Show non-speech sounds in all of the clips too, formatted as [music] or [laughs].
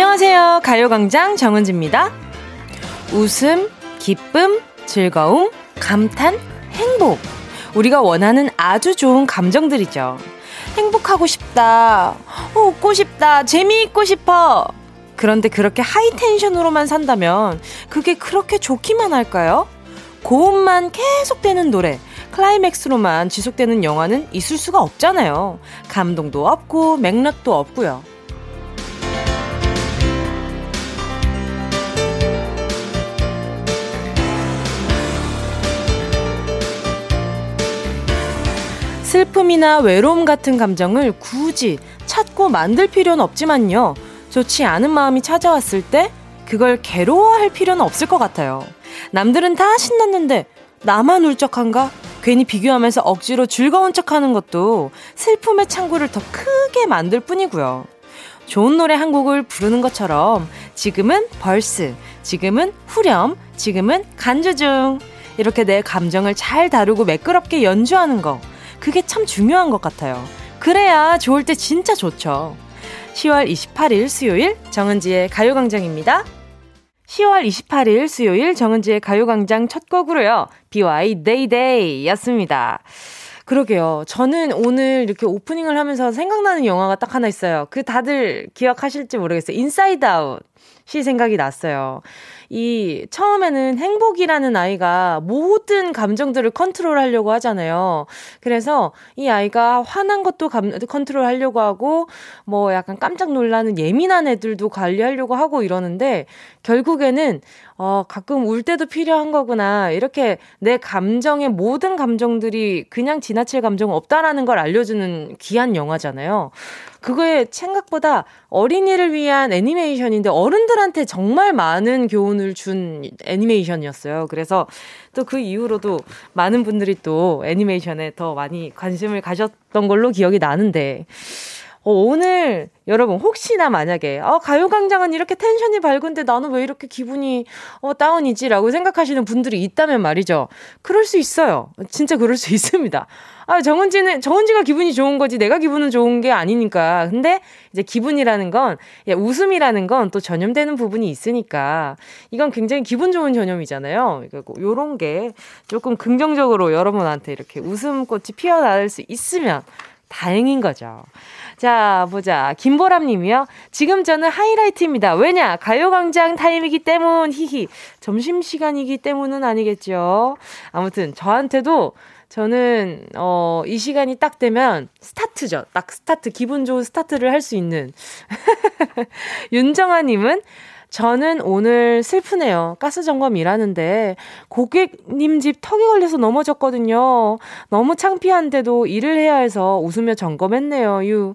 안녕하세요. 가요광장 정은지입니다. 웃음, 기쁨, 즐거움, 감탄, 행복. 우리가 원하는 아주 좋은 감정들이죠. 행복하고 싶다. 어, 웃고 싶다. 재미있고 싶어. 그런데 그렇게 하이텐션으로만 산다면 그게 그렇게 좋기만 할까요? 고음만 계속되는 노래, 클라이맥스로만 지속되는 영화는 있을 수가 없잖아요. 감동도 없고 맥락도 없고요. 슬픔이나 외로움 같은 감정을 굳이 찾고 만들 필요는 없지만요. 좋지 않은 마음이 찾아왔을 때 그걸 괴로워할 필요는 없을 것 같아요. 남들은 다 신났는데 나만 울적한가? 괜히 비교하면서 억지로 즐거운 척 하는 것도 슬픔의 창구를 더 크게 만들 뿐이고요. 좋은 노래 한 곡을 부르는 것처럼 지금은 verse, 지금은 후렴, 지금은 간주 중. 이렇게 내 감정을 잘 다루고 매끄럽게 연주하는 거. 그게 참 중요한 것 같아요. 그래야 좋을 때 진짜 좋죠. 10월 28일 수요일 정은지의 가요광장입니다. 10월 28일 수요일 정은지의 가요광장 첫 곡으로요. by Day Day 였습니다. 그러게요. 저는 오늘 이렇게 오프닝을 하면서 생각나는 영화가 딱 하나 있어요. 그 다들 기억하실지 모르겠어요. 인사이드 아웃. 시 생각이 났어요. 이 처음에는 행복이라는 아이가 모든 감정들을 컨트롤하려고 하잖아요. 그래서 이 아이가 화난 것도 감, 컨트롤하려고 하고 뭐 약간 깜짝 놀라는 예민한 애들도 관리하려고 하고 이러는데 결국에는 어 가끔 울 때도 필요한 거구나. 이렇게 내 감정의 모든 감정들이 그냥 지나칠 감정 없다라는 걸 알려주는 귀한 영화잖아요. 그거에 생각보다 어린이를 위한 애니메이션인데 어른들한테 정말 많은 교훈을 준 애니메이션이었어요. 그래서 또 그 이후로도 많은 분들이 또 애니메이션에 더 많이 관심을 가졌던 걸로 기억이 나는데 어, 오늘 여러분 혹시나 만약에 어, 가요광장은 이렇게 텐션이 밝은데 나는 왜 이렇게 기분이 어, 다운이지라고 생각하시는 분들이 있다면 말이죠. 그럴 수 있어요. 진짜 그럴 수 [laughs] 있습니다. 아, 정은지는, 정은지가 기분이 좋은 거지 내가 기분은 좋은 게 아니니까. 근데 이제 기분이라는 건, 야, 웃음이라는 건 또 전염되는 부분이 있으니까. 이건 굉장히 기분 좋은 전염이잖아요. 요런 게 조금 긍정적으로 여러분한테 이렇게 웃음꽃이 피어날 수 있으면 다행인 거죠. 자, 보자. 김보람 님이요. 지금 저는 하이라이트입니다. 왜냐? 가요광장 타임이기 때문, 히히. 점심시간이기 때문은 아니겠죠. 아무튼, 저한테도 저는, 어, 이 시간이 딱 되면 스타트죠. 딱 스타트. 기분 좋은 스타트를 할 수 있는. [laughs] 윤정아 님은 저는 오늘 슬프네요. 가스 점검 일하는데 고객님 집 턱에 걸려서 넘어졌거든요. 너무 창피한데도 일을 해야 해서 웃으며 점검했네요. 유.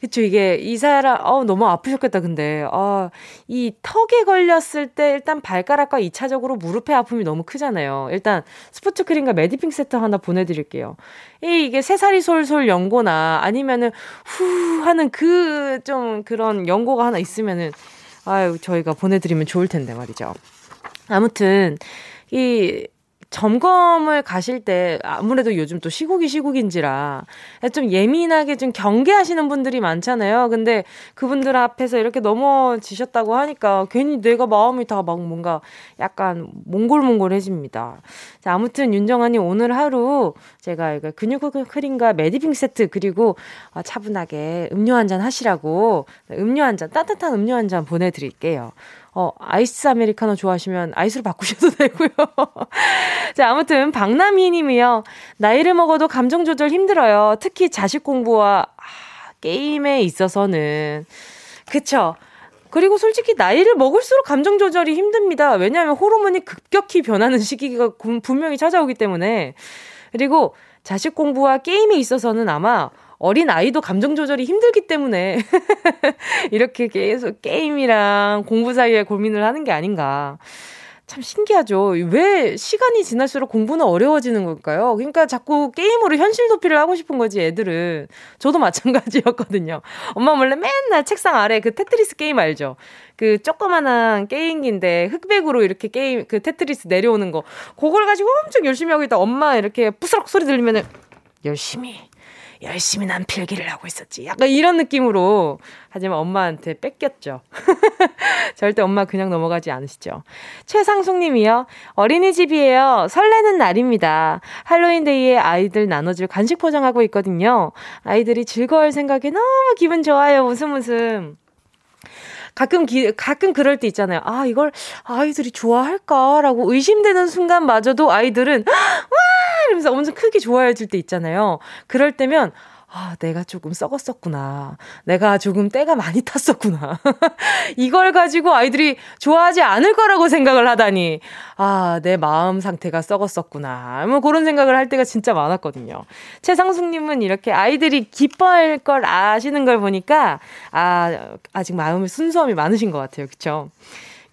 그쵸, 이게, 이 사람, 어, 너무 아프셨겠다, 근데. 어, 이 턱에 걸렸을 때 일단 발가락과 2차적으로 무릎의 아픔이 너무 크잖아요. 일단 스포츠 크림과 메디핑 세트 하나 보내드릴게요. 이, 이게 새살이 솔솔 연고나 아니면은 후 하는 그 좀 그런 연고가 하나 있으면은 아유, 저희가 보내드리면 좋을 텐데 말이죠. 아무튼, 이, 점검을 가실 때 아무래도 요즘 또 시국이 시국인지라 좀 예민하게 좀 경계하시는 분들이 많잖아요. 근데 그분들 앞에서 이렇게 넘어지셨다고 하니까 괜히 내가 마음이 다 막 뭔가 약간 몽글몽글해집니다. 자, 아무튼 윤정아님 오늘 하루 제가 근육 크림과 메디핑 세트 그리고 어, 차분하게 음료 한 잔 하시라고 음료 한 잔, 따뜻한 음료 한 잔 보내드릴게요. 어, 아이스 아메리카노 좋아하시면 아이스로 바꾸셔도 [laughs] 되고요. 자, 아무튼 박남희 님이요. 나이를 먹어도 감정 조절 힘들어요. 특히 자식 공부와 아, 게임에 있어서는 그쵸? 그리고 솔직히 나이를 먹을수록 감정 조절이 힘듭니다. 왜냐하면 호르몬이 급격히 변하는 시기가 분명히 찾아오기 때문에. 그리고 자식 공부와 게임에 있어서는 아마 어린 아이도 감정 조절이 힘들기 때문에 [laughs] 이렇게 계속 게임이랑 공부 사이에 고민을 하는 게 아닌가. 참 신기하죠. 왜 시간이 지날수록 공부는 어려워지는 걸까요? 그러니까 자꾸 게임으로 현실 도피를 하고 싶은 거지, 애들은. 저도 [laughs] 마찬가지였거든요. 엄마 몰래 맨날 책상 아래 그 테트리스 게임 알죠? 그 조그만한 게임기인데 흑백으로 이렇게 게임, 그 테트리스 내려오는 거. 그걸 가지고 엄청 열심히 하고 있다 엄마 이렇게 부스럭 소리 들리면은 열심히 열심히 난 필기를 하고 있었지. 약간 이런 느낌으로. 하지만 엄마한테 뺏겼죠. [laughs] 절대 엄마 그냥 넘어가지 않으시죠. 최상숙 님이요. 어린이집이에요. 설레는 날입니다. 할로윈데이에 아이들 나눠줄 간식 포장하고 있거든요. 아이들이 즐거울 생각에 너무 기분 좋아요. 웃음 웃음. 가끔 기, 가끔 그럴 때 있잖아요. 아, 이걸 아이들이 좋아할까라고 의심되는 순간마저도 아이들은 [gasps] 와! 이러면서 엄청 크게 좋아해 줄 때 있잖아요. 그럴 때면 아, 내가 조금 썩었었구나. 내가 조금 때가 많이 탔었구나. [laughs] 이걸 가지고 아이들이 좋아하지 않을 거라고 생각을 하다니. 아, 내 마음 상태가 썩었었구나. 뭐 그런 생각을 할 때가 진짜 많았거든요. 최상숙님은 이렇게 아이들이 기뻐할 걸 아시는 걸 보니까, 아, 아직 마음의 순수함이 많으신 것 같아요. 그쵸?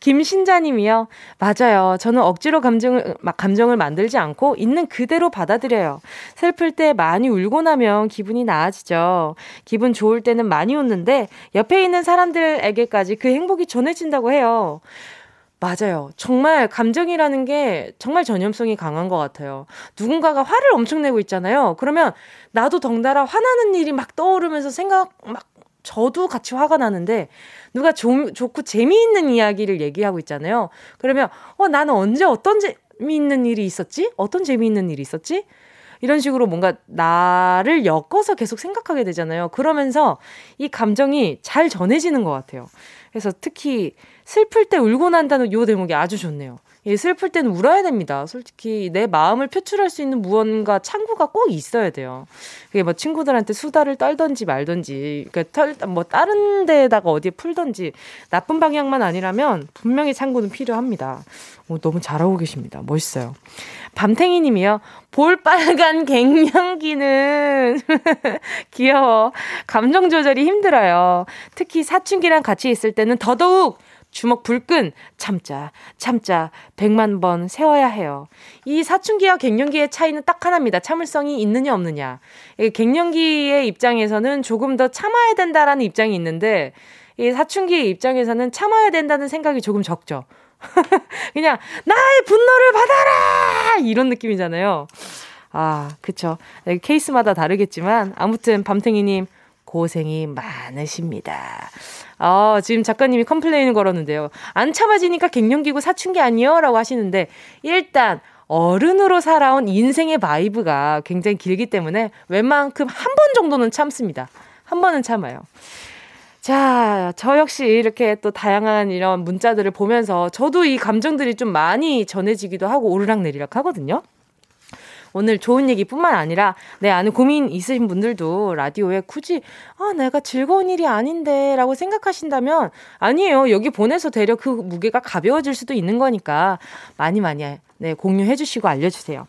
김신자님이요. 맞아요. 저는 억지로 감정을, 감정을 만들지 않고 있는 그대로 받아들여요. 슬플 때 많이 울고 나면 기분이 나아지죠. 기분 좋을 때는 많이 웃는데 옆에 있는 사람들에게까지 그 행복이 전해진다고 해요. 맞아요. 정말 감정이라는 게 정말 전염성이 강한 것 같아요. 누군가가 화를 엄청 내고 있잖아요. 그러면 나도 덩달아 화나는 일이 막 떠오르면서 생각 막 저도 같이 화가 나는데 누가 조, 좋고 재미있는 이야기를 얘기하고 있잖아요. 그러면 어 나는 언제 어떤 재미있는 일이 있었지? 어떤 재미있는 일이 있었지? 이런 식으로 뭔가 나를 엮어서 계속 생각하게 되잖아요. 그러면서 이 감정이 잘 전해지는 것 같아요. 그래서 특히 슬플 때 울고 난다는 요 대목이 아주 좋네요. 예, 슬플 때는 울어야 됩니다. 솔직히 내 마음을 표출할 수 있는 무언가 창구가 꼭 있어야 돼요. 그게 뭐 친구들한테 수다를 떨던지 말던지, 그러니까 뭐 다른 데다가 어디에 풀던지 나쁜 방향만 아니라면 분명히 창구는 필요합니다. 오, 너무 잘하고 계십니다. 멋있어요. 밤탱이 님이요. 볼빨간 갱년기는 [laughs] 귀여워. 감정 조절이 힘들어요. 특히 사춘기랑 같이 있을 때는 더더욱 주먹 불끈 참자 참자 백만 번 세워야 해요. 이 사춘기와 갱년기의 차이는 딱 하나입니다. 참을성이 있느냐 없느냐. 갱년기의 입장에서는 조금 더 참아야 된다라는 입장이 있는데 이 사춘기의 입장에서는 참아야 된다는 생각이 조금 적죠. [laughs] 그냥 나의 분노를 받아라 이런 느낌이잖아요. 아, 그쵸. 네, 케이스마다 다르겠지만 아무튼 밤탱이님 고생이 많으십니다. 아, 지금 작가님이 complain을 걸었는데요. 안 참아지니까 갱년기고 사춘기 아니요? 라고 하시는데, 일단, 어른으로 살아온 인생의 vibe가 굉장히 길기 때문에 웬만큼 한 번 정도는 참습니다. 한 번은 참아요. 자, 저 역시 이렇게 또 다양한 이런 문자들을 보면서 저도 이 감정들이 좀 많이 전해지기도 하고 오르락내리락 하거든요. 오늘 좋은 얘기뿐만 아니라 내 안에 고민 있으신 분들도 라디오에 굳이 아 내가 즐거운 일이 아닌데라고 생각하신다면 아니에요 여기 보내서 되려 그 무게가 가벼워질 수도 있는 거니까 많이 많이 네 공유해 주시고 알려 주세요.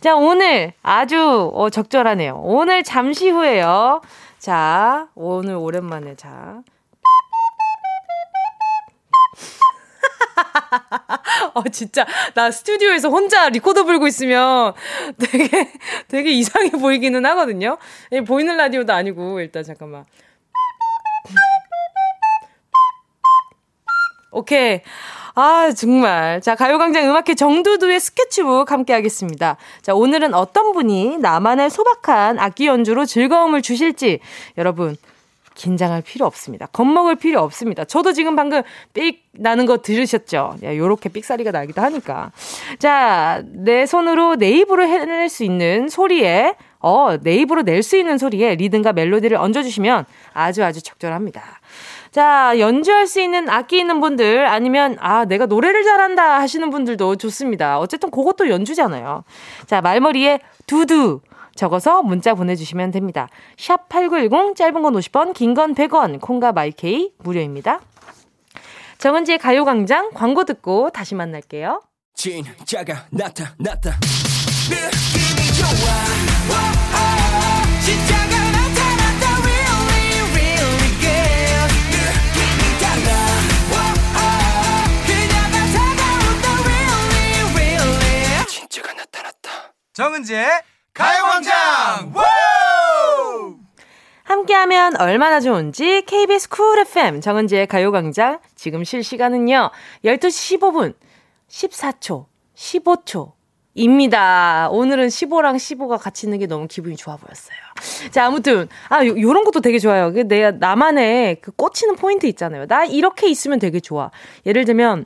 자 오늘 아주 어, 적절하네요. 오늘 잠시 후에요. 자 오늘 오랜만에 자 [laughs] 어, 진짜, 나 스튜디오에서 혼자 리코더 불고 있으면 되게, 되게 이상해 보이기는 하거든요. 보이는 라디오도 아니고, 일단 잠깐만. 오케이. 아, 정말. 자, 가요광장 음악회 정두두의 스케치북 함께 하겠습니다. 자, 오늘은 어떤 분이 나만의 소박한 악기 연주로 즐거움을 주실지 여러분 긴장할 필요 없습니다. 겁먹을 필요 없습니다. 저도 지금 방금 삑 나는 거 들으셨죠? 야, 요렇게 삑사리가 나기도 하니까. 자, 내 손으로 내 입으로 해낼 수 있는 소리에, 어, 내 입으로 낼 수 있는 소리에 리듬과 멜로디를 얹어주시면 아주 아주 적절합니다. 자, 연주할 수 있는 악기 있는 분들 아니면 아, 내가 노래를 잘한다 하시는 분들도 좋습니다. 어쨌든 그것도 연주잖아요. 자, 말머리에 두두 적어서 문자 보내주시면 됩니다. 샵 8910 짧은 건 50원, 긴 건 100원, 콩과 마이케이 무료입니다. 정은지의 가요광장 광고 듣고 다시 만날게요. 진짜가 나타났다. 느낌이 좋아. 오, 오, 진짜가 나타났다. Really, really good. 느낌이 달라. 오, 그녀가 다가온다. Really, really. 진짜가 나타났다. 정은지의 가요광장 함께하면 얼마나 좋은지 KBS 쿨 FM 정은지의 가요광장 지금 실시간은요 12시 15분 14초 15초 입니다. 오늘은 15랑 15가 같이 있는 게 너무 기분이 좋아 보였어요. 자, 아무튼, 아, 요, 요런 것도 되게 좋아요. 그 내가 나만의 그 꽂히는 포인트 있잖아요. 나 이렇게 있으면 되게 좋아. 예를 들면,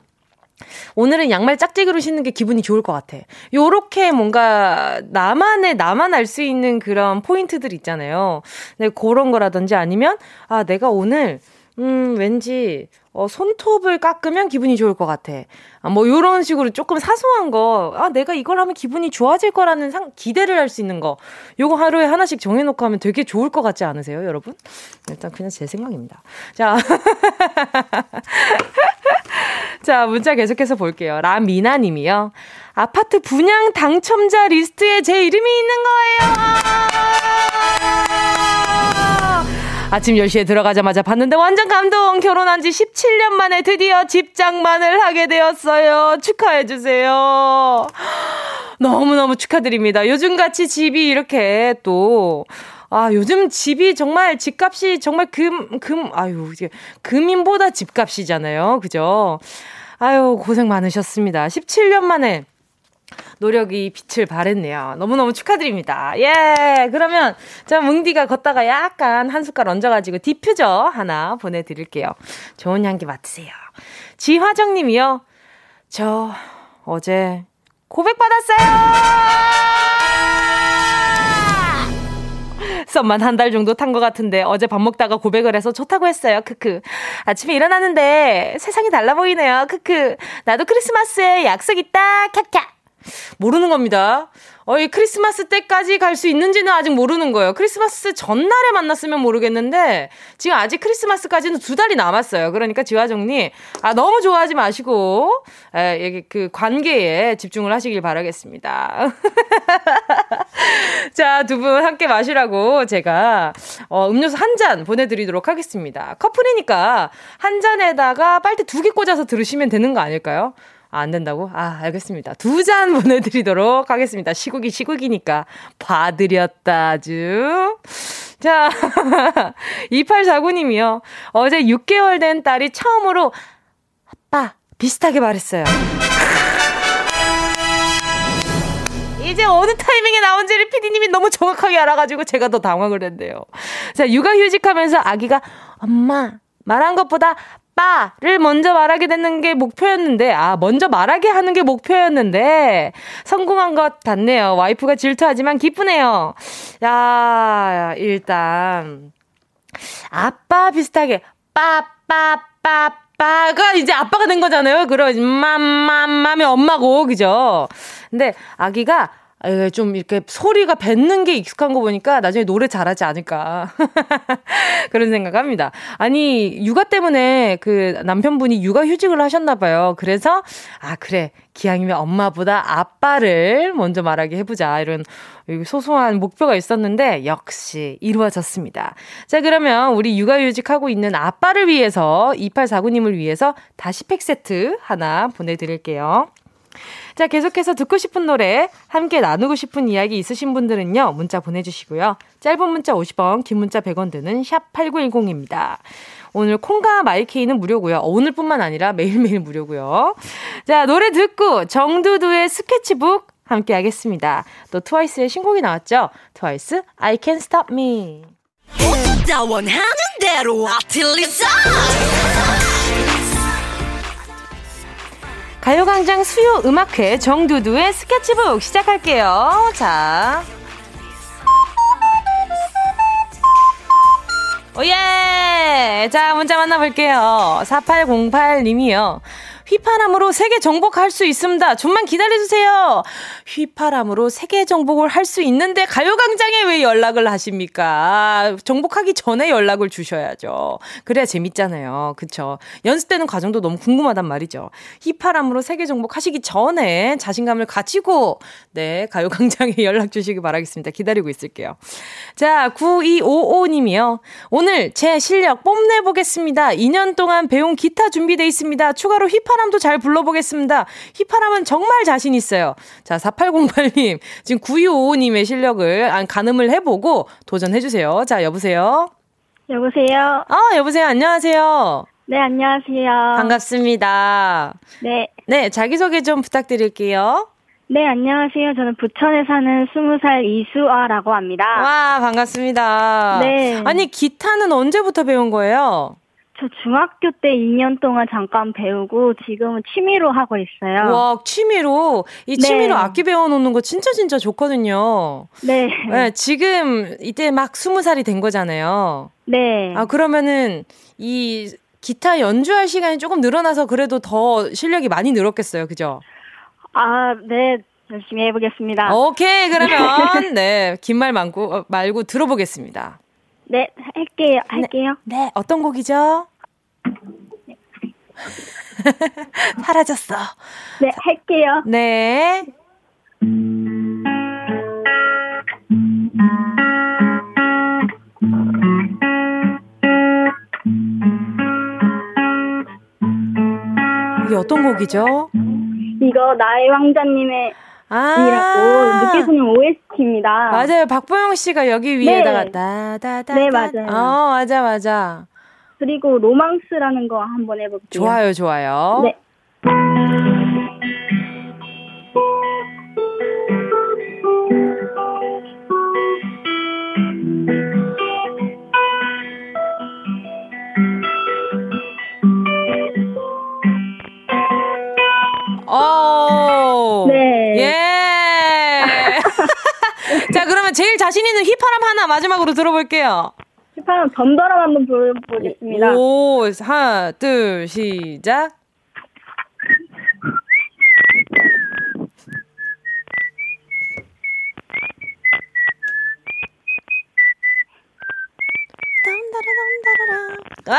오늘은 양말 짝짝이로 신는 게 기분이 좋을 것 같아. 요렇게 뭔가 나만의, 나만 알 수 있는 그런 포인트들 있잖아요. 네, 그런 거라든지 아니면, 아, 내가 오늘, 음, 왠지, 어, 손톱을 깎으면 기분이 좋을 것 같아. 아, 뭐, 요런 식으로 조금 사소한 거, 아, 내가 이걸 하면 기분이 좋아질 거라는 상, 기대를 할 수 있는 거, 요거 하루에 하나씩 정해놓고 하면 되게 좋을 것 같지 않으세요, 여러분? 일단 그냥 제 생각입니다. 자. [laughs] 자, 문자 계속해서 볼게요. 라미나 님이요. 아파트 분양 당첨자 리스트에 제 이름이 있는 거예요! 아침 10시에 들어가자마자 봤는데 완전 감동! 결혼한 지 17년 만에 드디어 집장만을 하게 되었어요. 축하해주세요. 너무너무 축하드립니다. 요즘같이 집이 이렇게 또, 아, 요즘 집이 정말 집값이 정말 금, 금, 아유, 금인보다 집값이잖아요. 그죠? 아유, 고생 많으셨습니다. 17년 만에 노력이 빛을 발했네요. 너무너무 축하드립니다. 예, 그러면 저 뭉디가 거따가 약간 한 숟갈 얹어가지고 디퓨저 하나 보내드릴게요. 좋은 향기 맡으세요. 지화정 님이요. 저 어제 고백받았어요! 썸만 한 달 정도 탄 것 같은데 어제 밥 먹다가 고백을 해서 좋다고 했어요. 크크. 아침에 일어났는데 세상이 달라 보이네요. 크크. 나도 크리스마스에 약속 있다. 캬캬. 모르는 겁니다. 어, 이 크리스마스 때까지 갈 수 있는지는 아직 모르는 거예요. 크리스마스 전날에 만났으면 모르겠는데, 지금 아직 크리스마스까지는 두 달이 남았어요. 그러니까 지화정님, 아, 너무 좋아하지 마시고, 에, 그 관계에 집중을 하시길 바라겠습니다. [laughs] 자, 두 분 함께 마시라고 제가, 어, 음료수 한 잔 보내드리도록 하겠습니다. 커플이니까 한 잔에다가 빨대 두 개 꽂아서 들으시면 되는 거 아닐까요? 아, 안 된다고? 아, 알겠습니다. 두 잔 [laughs] 보내드리도록 하겠습니다. 시국이 시국이니까. 봐드렸다, 아주. 자, [laughs] 2849님이요. 어제 6개월 된 딸이 처음으로 아빠, 비슷하게 말했어요. [laughs] 이제 어느 타이밍에 나온지를 피디님이 너무 정확하게 알아가지고 제가 더 당황을 했네요. 자, 육아휴직 하면서 아기가 엄마, 말한 것보다 빠를 먼저 말하게 되는 게 목표였는데, 아, 먼저 말하게 하는 게 목표였는데, 성공한 것 같네요. 와이프가 질투하지만 기쁘네요. 야, 일단, 아빠 비슷하게, 빠, 빠, 빠, 빠가 이제 아빠가 된 거잖아요. 그럼, 맘맘맘이 엄마고, 그죠? 근데 아기가 좀 이렇게 소리가 뱉는 게 익숙한 거 보니까 나중에 노래 잘하지 않을까. [laughs] 그런 생각합니다. 아니, 육아 때문에 그 남편분이 육아 휴직을 하셨나봐요. 그래서, 아, 그래. 기왕이면 엄마보다 아빠를 먼저 말하게 해보자. 이런 소소한 목표가 있었는데, 역시 이루어졌습니다. 자, 그러면 우리 육아휴직하고 있는 아빠를 위해서, 2849님을 위해서 다시 팩 세트 하나 보내드릴게요. 자, 계속해서 듣고 싶은 노래, 함께 나누고 싶은 이야기 있으신 분들은요, 문자 보내주시고요. 짧은 문자 50원, 긴 문자 100원 드는 샵8910입니다. 오늘 콩과 마이케이는 무료고요. 어, 오늘뿐만 아니라 매일매일 무료고요. 자, 노래 듣고 정두두의 스케치북 함께 하겠습니다. 또 트와이스의 신곡이 나왔죠? 트와이스 I Can't Stop Me. 가요광장 수요 음악회 정두두의 스케치북 시작할게요. 자. 오예! 자, 문자 만나볼게요. 4808님이요. 휘파람으로 세계 정복할 수 있습니다. 좀만 기다려주세요. 휘파람으로 세계 정복을 할 수 있는데 가요광장에 왜 연락을 하십니까? 정복하기 전에 연락을 주셔야죠. 그래야 재밌잖아요. 그쵸? 연습되는 과정도 너무 궁금하단 말이죠. 휘파람으로 세계 정복하시기 전에 자신감을 가지고, 네, 가요광장에 [laughs] 연락 주시기 바라겠습니다. 기다리고 있을게요. 자, 9255님이요. 오늘 제 실력 뽐내보겠습니다. 2년 동안 배운 기타 준비돼 있습니다. 추가로 휘파람 휘파람도 잘 불러보겠습니다. 휘파람은 정말 자신 있어요. 자, 4808님. 지금 9255님의 실력을, 가늠을 해보고 도전해주세요. 자, 여보세요? 여보세요? 아, 여보세요? 안녕하세요? 네, 안녕하세요. 반갑습니다. 네. 네, 자기소개 좀 부탁드릴게요. 네, 안녕하세요. 저는 부천에 사는 20살 이수아라고 합니다. 와, 반갑습니다. 네. 아니, 기타는 언제부터 배운 거예요? 저 중학교 때 2년 동안 잠깐 배우고 지금은 취미로 하고 있어요. 와, 취미로? 이 취미로 네. 악기 배워 놓는 거 진짜 진짜 좋거든요. 네. 네. 지금 이때 막 20살이 된 거잖아요. 네. 아, 그러면은 이 기타 연주할 시간이 조금 늘어나서 그래도 더 실력이 많이 늘었겠어요. 그죠? 아, 네. 열심히 해보겠습니다. 오케이. 그러면, [laughs] 네. 긴 말 말고, 어, 말고 들어보겠습니다. 네. 할게요. 네. 할게요. 네. 네. 어떤 곡이죠? [laughs] 사라졌어. 네. 할게요. 네. 이게 어떤 곡이죠? 이거 나의 왕자님의 아~ 이라고 느껴지는 OST입니다. 맞아요. 박보영 씨가 여기 위에다가 네. 다다다. 네 맞아요. 어 맞아 맞아. 그리고 로망스라는 거 한번 해볼게요. 좋아요 좋아요. 네. 오. 네. 예. [laughs] 자, 그러면 제일 자신 있는 휘파람 하나 마지막으로 들어볼게요. 휘파람 덤더럼 한번 불러보겠습니다. 오, 하나, 둘, 시작. 와!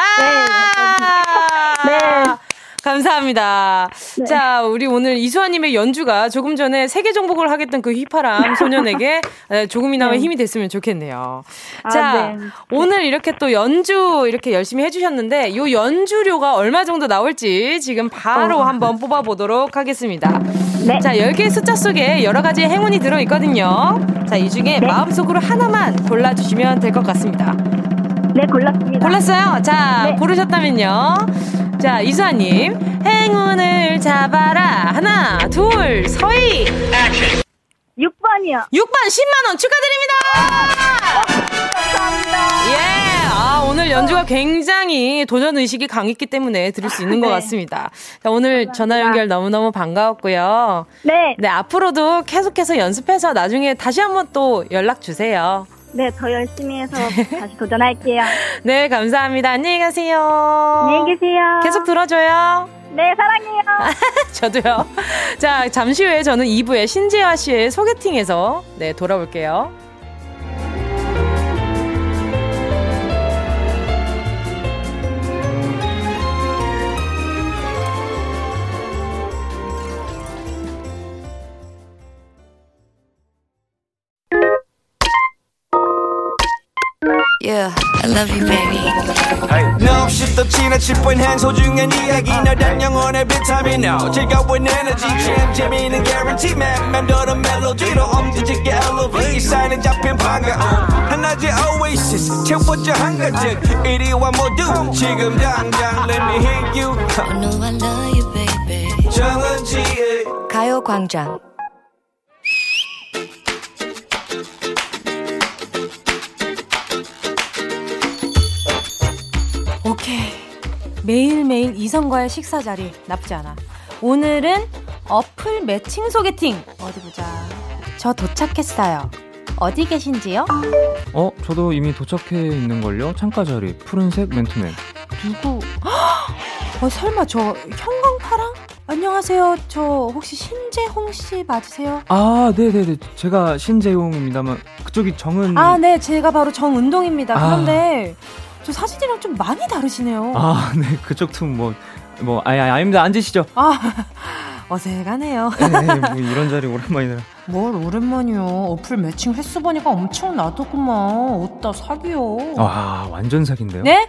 네. 네. 감사합니다. 네. 자, 우리 오늘 이수아님의 연주가 조금 전에 세계 정복을 하겠던 그 휘파람 [laughs] 소년에게 조금이나마 네. 힘이 됐으면 좋겠네요. 아, 자, 네. 오늘 이렇게 또 연주 이렇게 열심히 해주셨는데 요 연주료가 얼마 정도 나올지 지금 바로 어. 한번 뽑아보도록 하겠습니다. 네. 자, 10개의 숫자 속에 여러 가지 행운이 들어있거든요. 자, 이 중에 네. 마음속으로 하나만 골라주시면 될 것 같습니다. 네, 골랐습니다. 골랐어요? 자, 네. 고르셨다면요. 자, 이수아님. 행운을 잡아라. 하나, 둘, 서희. 6번이요. 6번 10만원 축하드립니다! 감사합니다. 예, 아, 오늘 연주가 굉장히 도전 의식이 강했기 때문에 들을 수 있는 것 네. 같습니다. 자, 오늘 감사합니다. 전화 연결 너무너무 반가웠고요. 네. 네, 앞으로도 계속해서 연습해서 나중에 다시 한번 또 연락 주세요. 네, 더 열심히 해서 다시 도전할게요. [laughs] 네, 감사합니다. 안녕히 가세요. 안녕히 계세요. 계속 들어줘요. 네, 사랑해요. [laughs] 저도요. 자, 잠시 후에 저는 2부에 신재화 씨의 소개팅에서 네, 돌아올게요. Yeah, I love you, baby. No, 없이 또 지나칠 뻔한 소중한 이야기. 너란 영혼의 비타민 O 즐거운 에너지. 참 재미있는 guarantee man. 맘대로 멜로디로 엄지짓게 elevate 사인은 잡힌 반가움. 하나의 oasis. 채워져 한가득. 이리와 모두. 지금 당장 let me hit you. I know I love you, baby. 정은지의 가요광장 매일매일 이성과의 식사 자리 나쁘지 않아. 오늘은 어플 매칭 소개팅. 어디 보자. 저 도착했어요. 어디 계신지요? 어, 저도 이미 도착해 있는걸요? 창가 자리, 푸른색 맨투맨. 누구? 어, 설마 저 형광파랑? 안녕하세요. 저 혹시 신재홍 씨 맞으세요? 아, 네 네 네. 제가 신재홍입니다만 그쪽이 정은. 아, 네. 제가 바로 정은동입니다. 아. 그런데 저 사진이랑 좀 많이 다르시네요. 아, 네. 그쪽 틈 뭐, 뭐, 아, 아, 아닙니다. 앉으시죠. 아, [laughs] 어색하네요. 네, 네, 뭐 이런 자리 오랜만이라. 뭘 오랜만이요. 어플 매칭 횟수 보니까 엄청 나더구만. 어따 사기요. 와, 완전 사기인데요? 네?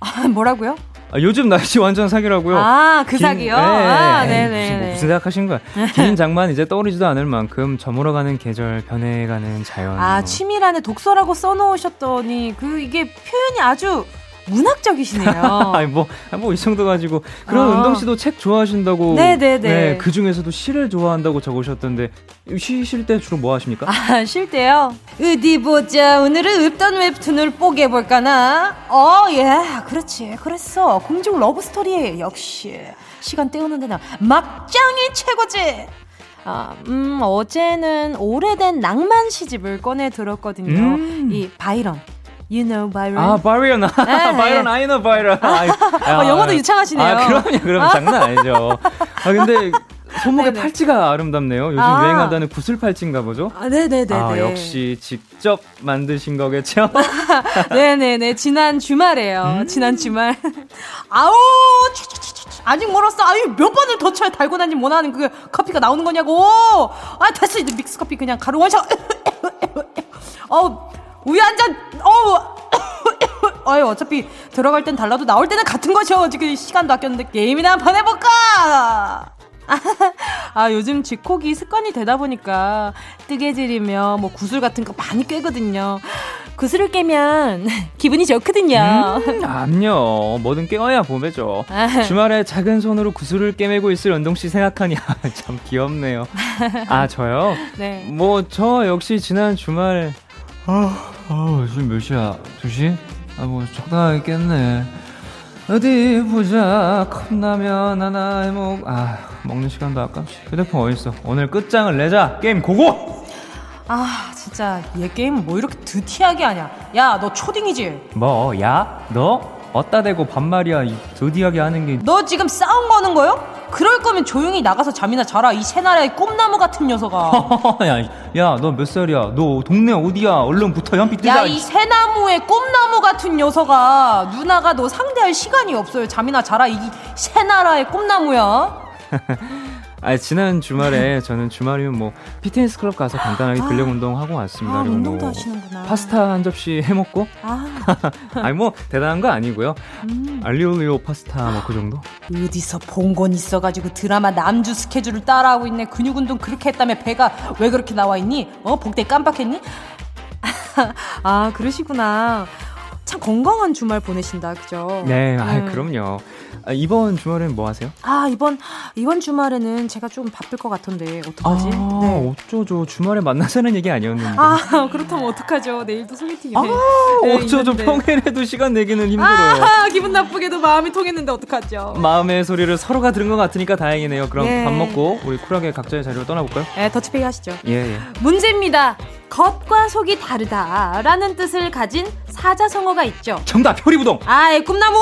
아, 뭐라고요? 아, 요즘 날씨 완전 사기라고요. 아, 그 긴, 사기요? 네, 아, 네네. 뭐 무슨 생각하신 거야? 긴 [laughs] 장만 이제 떠오르지도 않을 만큼 저물어가는 계절, 변해가는 자연. 아, 뭐. 취미란에 독서라고 써놓으셨더니 그 이게 표현이 아주 문학적이시네요. [laughs] 아니 뭐, 뭐이 정도 가지고 그런 아. 은동 씨도 책 좋아하신다고. 네네네. 네, 그 중에서도 시를 좋아한다고 적으셨던데 쉬실 때 주로 뭐 하십니까? 아, 쉴 때요. 어디 보자. 오늘은 읽던 웹툰을 뽀개 볼까나. 어, 예, 그렇지, 그랬어. 궁중 러브 스토리 역시 시간 때우는 데는 막장이 최고지. 아, 음, 어제는 오래된 낭만 시집을 꺼내 들었거든요. 음. 이 바이런. You know Byron. 아, 바이런. 네, 바이런, I know Byron. 아, [laughs] 어, 영어도 유창하시네요. 아, 그럼요, 그럼 장난 아니죠. 아, 근데 손목에 네네. 팔찌가 아름답네요. 요즘 아. 유행하다는 구슬 팔찌인가 보죠? 아, 네네네. 아, 역시 직접 만드신 거겠죠? 네네네. [laughs] 지난 주말에요. 음. 지난 주말. [laughs] 아우, 아직 멀었어. 아유, 몇 번을 더 쳐야 달고 다니 원하는 그 커피가 나오는 거냐고. 아. 이제 믹스 커피 그냥 가루 원샷. 어, 우 유 한 잔, 어우. [coughs] 어유 어차피 들어갈 땐 달라도 나올 때는 같은 것이요. 지금 시간도 아꼈는데 게임이나 한판 해볼까? [laughs] 아, 요즘 쥐코기 습관이 되다 보니까 뜨개질이며 뭐 구슬 같은 거 많이 꿰거든요. 구슬을 깨면 [laughs] 기분이 좋거든요. 음, 암요. 뭐든 깨어야 봄에죠. 아. [laughs] 주말에 작은 손으로 구슬을 깨매고 있을 은동 씨 생각하니 참 귀엽네요. 아, 저요? 네. 뭐 저 역시 지난 주말 아, 아 지금 몇 시야? 2시? 아, 뭐 적당하게 깼네. 어디 보자 컵라면 하나 해먹 아 먹는 시간도 아깝지 휴대폰 어딨어 오늘 끝장을 내자 게임 고고 아 진짜 얘 게임 뭐 이렇게 드티하게 하냐 야 너 초딩이지 뭐 야? 너? 어따 대고 반말이야 드디하게 하는 게 너 지금 싸움 거는 거요? 그럴 거면 조용히 나가서 잠이나 자라 이 새나라의 꿈나무 같은 녀석아. [laughs] 야 너 몇 살이야? 너 동네 어디야? 얼른 붙어 연필 뜨자 야 이 새나무의 꿈나무 같은 녀석아. 누나가 너 상대할 시간이 없어요. 잠이나 자라 이 새나라의 꿈나무야 [laughs] 아 지난 주말에 저는 주말이면 뭐 피트니스 클럽 가서 간단하게 아. 근력 운동 하고 왔습니다. 아, 운동도 뭐 하시는구나. 파스타 한 접시 해 먹고. 아. [laughs] 아니 뭐 대단한 거 아니고요. 음. 알리올리오 파스타 뭐 그 정도. 어디서 본 건 있어가지고 드라마 남주 스케줄을 따라하고 있네. 근육 운동 그렇게 했다며 배가 왜 그렇게 나와 있니? 어 복대 깜빡했니? [laughs] 아 그러시구나. 참 건강한 주말 보내신다, 그죠? 네, 아, 음. 그럼요. 아, 이번 주말엔 뭐 하세요? 아 이번 이번 주말에는 제가 좀 바쁠 것 같은데 어떡하지? 아, 네. 어쩌죠? 주말에 만나자는 얘기 아니었는데. 아 [laughs] 그렇다면 어떡하죠? 내일도 소개팅이. 아 네, 어쩌죠? 있는데. 평일에도 시간 내기는 힘들어요. 아 기분 나쁘게도 마음이 통했는데 어떡하죠? 마음의 소리를 서로가 들은 것 같으니까 다행이네요. 그럼 네. 밥 먹고 우리 쿨하게 각자의 자리로 떠나볼까요? 네, 더치페이 하시죠. 예, 예. 문제입니다. 겉과 속이 다르다라는 뜻을 가진 사자성어가 있죠. 정답 표리부동. 아, 꿈나무.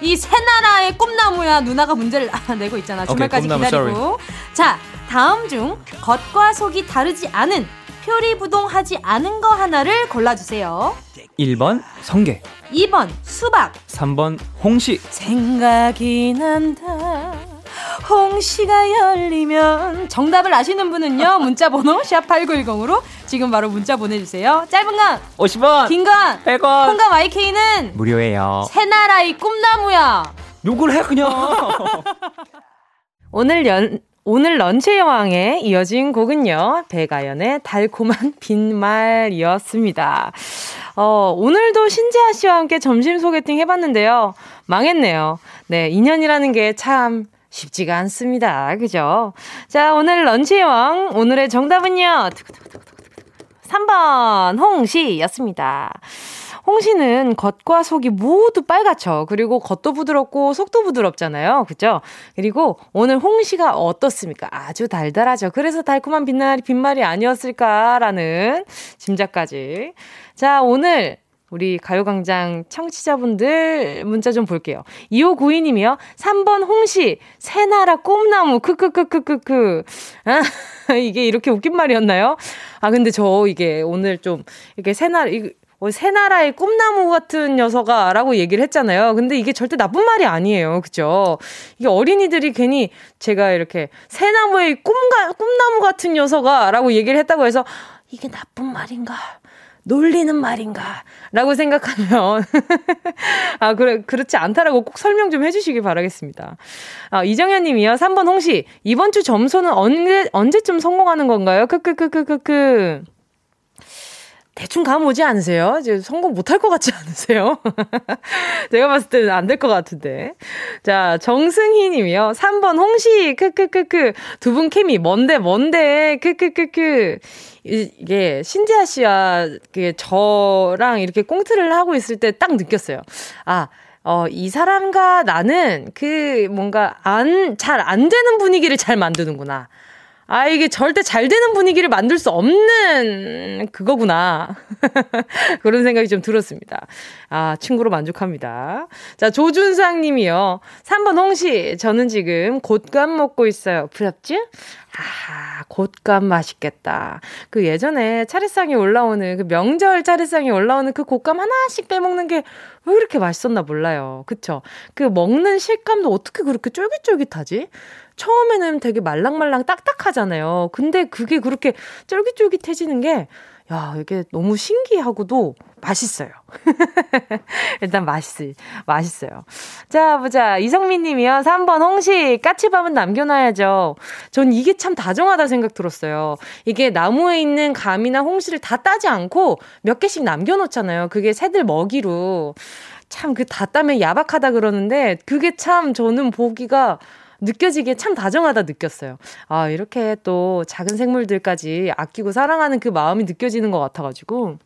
이 새 나라의 꿈나무야 누나가 문제를 [laughs] 내고 있잖아. 주말까지 오케이, 기다리고. sorry. 자, 다음 중 겉과 속이 다르지 않은 표리부동하지 않은 거 하나를 골라주세요. 1번 성게 2번 수박 3번 홍시 생각이 난다 홍시가 열리면 정답을 아시는 분은요 문자 번호 샵 8910으로 지금 바로 문자 보내주세요 짧은 건 50원 긴 건 100원 콩감 IK는 무료예요 새나라의 꿈나무야 욕을 해 그냥 [laughs] 오늘 연 오늘 런치 여왕에 이어진 곡은요, 배가연의 달콤한 [laughs] 빈말이었습니다. 어, 오늘도 신지아 씨와 함께 점심 소개팅 해봤는데요. 망했네요. 네, 인연이라는 게 참 쉽지가 않습니다. 그죠? 자, 오늘 런치 여왕, 오늘의 정답은요, 3번, 홍시였습니다. 홍시는 겉과 속이 모두 빨갛죠. 그리고 겉도 부드럽고 속도 부드럽잖아요. 그죠? 그리고 오늘 홍시가 어떻습니까? 아주 달달하죠. 그래서 달콤한 빛날이 빈말이 아니었을까라는 짐작까지. 자, 오늘 우리 가요광장 청취자분들 문자 좀 볼게요. 2592님이요. 3번 홍시, 새나라 꿈나무, 크크크크크크. 아, [laughs] 이게 이렇게 웃긴 말이었나요? 아, 근데 저 이게 오늘 좀, 이렇게 새나라, 뭐 새나라의 꿈나무 같은 녀석아 라고 얘기를 했잖아요. 근데 이게 절대 나쁜 말이 아니에요. 그죠? 이게 어린이들이 괜히 제가 이렇게 새나무의 꿈가, 꿈나무 같은 녀석아 라고 얘기를 했다고 해서 이게 나쁜 말인가? 놀리는 말인가? 라고 생각하면, [laughs] 아, 그래, 그렇지 않다라고 꼭 설명 좀 해주시기 바라겠습니다. 아, 이정현 님이요. 3번 홍시. 이번 주 점수는 언제, 언제쯤 성공하는 건가요? 크크크크크크. 대충 감 오지 않으세요? 이제 성공 못할 것 같지 않으세요? [laughs] 제가 봤을 때는 안 될 것 같은데. 자, 정승희 님이요. 3번 홍시, 크크크크. 두 분 케미, 뭔데, 뭔데, 크크크크. 이게 신지아 씨와 저랑 이렇게 꽁트를 하고 있을 때 딱 느꼈어요. 아, 어, 이 사람과 나는 그 뭔가 안, 잘 안 되는 분위기를 잘 만드는구나. 아, 이게 절대 잘 되는 분위기를 만들 수 없는 그거구나. [laughs] 그런 생각이 좀 들었습니다. 아, 친구로 만족합니다. 자, 조준상 님이요. 3번 홍시. 저는 지금 곶감 먹고 있어요. 부럽지? 아, 곶감 맛있겠다. 그 예전에 차례상에 올라오는 그 명절 차례상에 올라오는 그 곶감 하나씩 빼먹는 게 왜 이렇게 맛있었나 몰라요. 그쵸? 그 먹는 식감도 어떻게 그렇게 쫄깃쫄깃하지? 처음에는 되게 말랑말랑 딱딱하잖아요. 근데 그게 그렇게 쫄깃쫄깃해지는 게, 야, 이게 너무 신기하고도 맛있어요. [laughs] 일단 맛있, 맛있어요. 자, 보자. 이성민 님이요. 3번 홍시, 까치밥은 남겨놔야죠. 전 이게 참 다정하다 생각 들었어요. 이게 나무에 있는 감이나 홍시를 다 따지 않고 몇 개씩 남겨놓잖아요. 그게 새들 먹이로. 참 그 다 따면 야박하다 그러는데 그게 참 저는 보기가 느껴지기에 참 다정하다 느꼈어요. 아, 이렇게 또 작은 생물들까지 아끼고 사랑하는 그 마음이 느껴지는 것 같아가지고.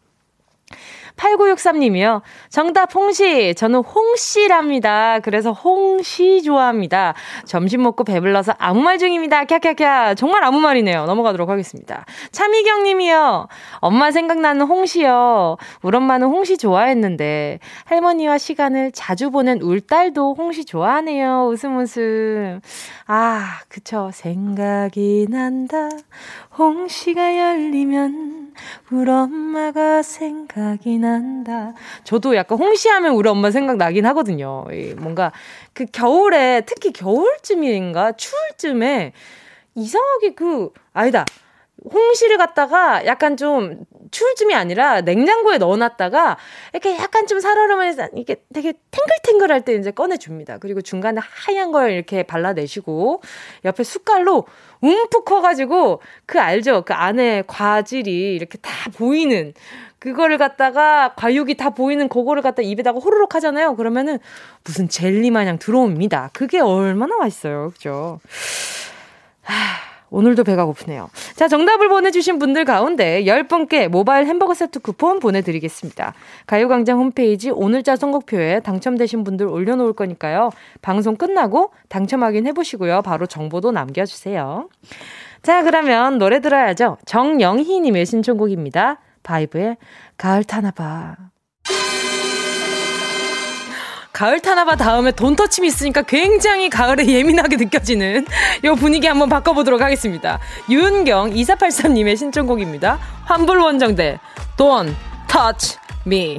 8963님이요. 정답 홍시. 저는 홍씨랍니다. 그래서 홍시 좋아합니다. 점심 먹고 배불러서 아무 말 중입니다. 캬캬캬. 정말 아무 말이네요. 넘어가도록 하겠습니다. 차미경 님이요. 엄마 생각나는 홍시요. 우리 엄마는 홍시 좋아했는데 할머니와 시간을 자주 보낸 울 딸도 홍시 좋아하네요. 웃음 웃음. 아, 그쵸. 생각이 난다. 홍시가 열리면 우리 엄마가 생각이 난다. 저도 약간 홍시하면 우리 엄마 생각나긴 하거든요. 뭔가 그 겨울에 특히 겨울쯤인가 추울쯤에 이상하게 그 아니다. 홍시를 갖다가 약간 좀 추울 쯤이 아니라 냉장고에 넣어놨다가 이렇게 약간 좀 살얼음을 이게 되게 탱글탱글할 때 이제 꺼내줍니다. 그리고 중간에 하얀 걸 이렇게 발라내시고 옆에 숟갈로 움푹 커가지고 그 알죠? 그 안에 과질이 이렇게 다 보이는 그거를 갖다가 과육이 다 보이는 그거를 갖다 입에다가 호로록 하잖아요. 그러면은 무슨 젤리 마냥 들어옵니다. 그게 얼마나 맛있어요. 그죠? 하. 오늘도 배가 고프네요. 자, 정답을 보내주신 분들 가운데 10분께 모바일 햄버거 세트 쿠폰 보내드리겠습니다. 가요광장 홈페이지 오늘자 선곡표에 당첨되신 분들 올려놓을 거니까요. 방송 끝나고 당첨 확인해보시고요. 바로 정보도 남겨주세요. 자, 그러면 노래 들어야죠. 정영희님의 신청곡입니다. 바이브의 가을 타나봐. 가을 타나봐 다음에 돈터침이 있으니까 굉장히 가을에 [laughs] 예민하게 느껴지는 이 분위기 한번 바꿔보도록 하겠습니다. 윤경 2483님의 신청곡입니다. 환불 원정대 Don't Touch Me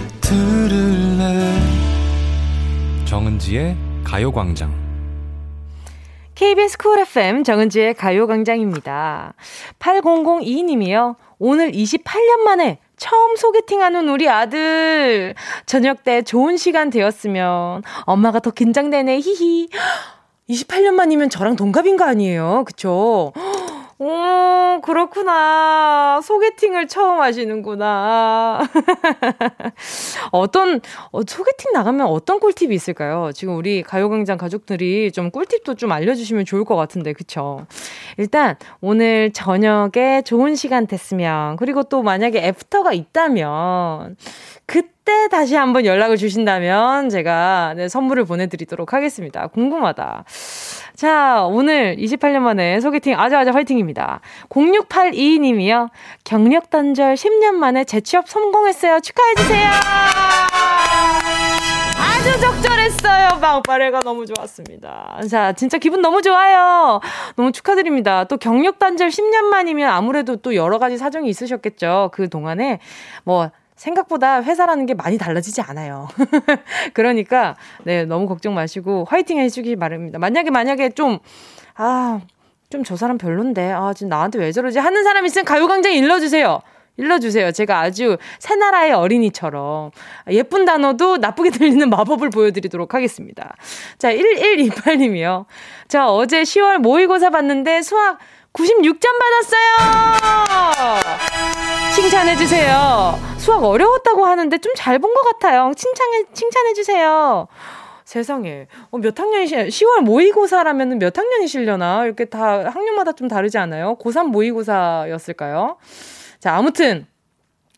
들을래 정은지의 가요광장 KBS 쿨 FM 정은지의 가요광장입니다. 8002님이요. 오늘 28년 만에 처음 소개팅하는 우리 아들. 저녁 때 좋은 시간 되었으면 엄마가 더 긴장되네. 히히. [gasps] 28년 만이면 저랑 동갑인 거 아니에요? 그쵸? 오, 그렇구나. 소개팅을 처음 하시는구나. [laughs] 어떤, 어, 소개팅 나가면 어떤 꿀팁이 있을까요? 지금 우리 가요광장 가족들이 좀 꿀팁도 좀 알려주시면 좋을 것 같은데, 그쵸? 일단, 오늘 저녁에 좋은 시간 됐으면, 그리고 또 만약에 애프터가 있다면, 그때 다시 한번 연락을 주신다면 제가 네, 선물을 보내드리도록 하겠습니다. 궁금하다. 자, 오늘 28년 만에 소개팅 아자아자 화이팅입니다. 0682님이요. 경력 단절 10년 만에 재취업 성공했어요. 축하해주세요. 아주 적절했어요. 빵빠레가 너무 좋았습니다. 자, 진짜 기분 너무 좋아요. 너무 축하드립니다. 또 경력 단절 10년 만이면 아무래도 또 여러 가지 사정이 있으셨겠죠. 그 동안에 뭐 생각보다 회사라는 게 많이 달라지지 않아요. [laughs] 그러니까, 네, 너무 걱정 마시고 화이팅 해주기 바랍니다. 만약에, 만약에 좀, 아, 좀 저 사람 별론데, 아, 지금 나한테 왜 저러지? 하는 사람 있으면 가요광장 일러주세요. 일러주세요. 제가 아주 새나라의 어린이처럼 예쁜 단어도 나쁘게 [laughs] 들리는 마법을 보여드리도록 하겠습니다. 자, 1128님이요. 자, 어제 10월 모의고사 봤는데 수학 96점 받았어요! 칭찬해주세요. 수학 어려웠다고 하는데 좀 잘 본 것 같아요. 칭찬해, 칭찬해주세요. 세상에. 어, 몇 학년이시, 10월 모의고사라면 몇 학년이시려나? 이렇게 다 학년마다 좀 다르지 않아요? 고3 모의고사였을까요? 자, 아무튼.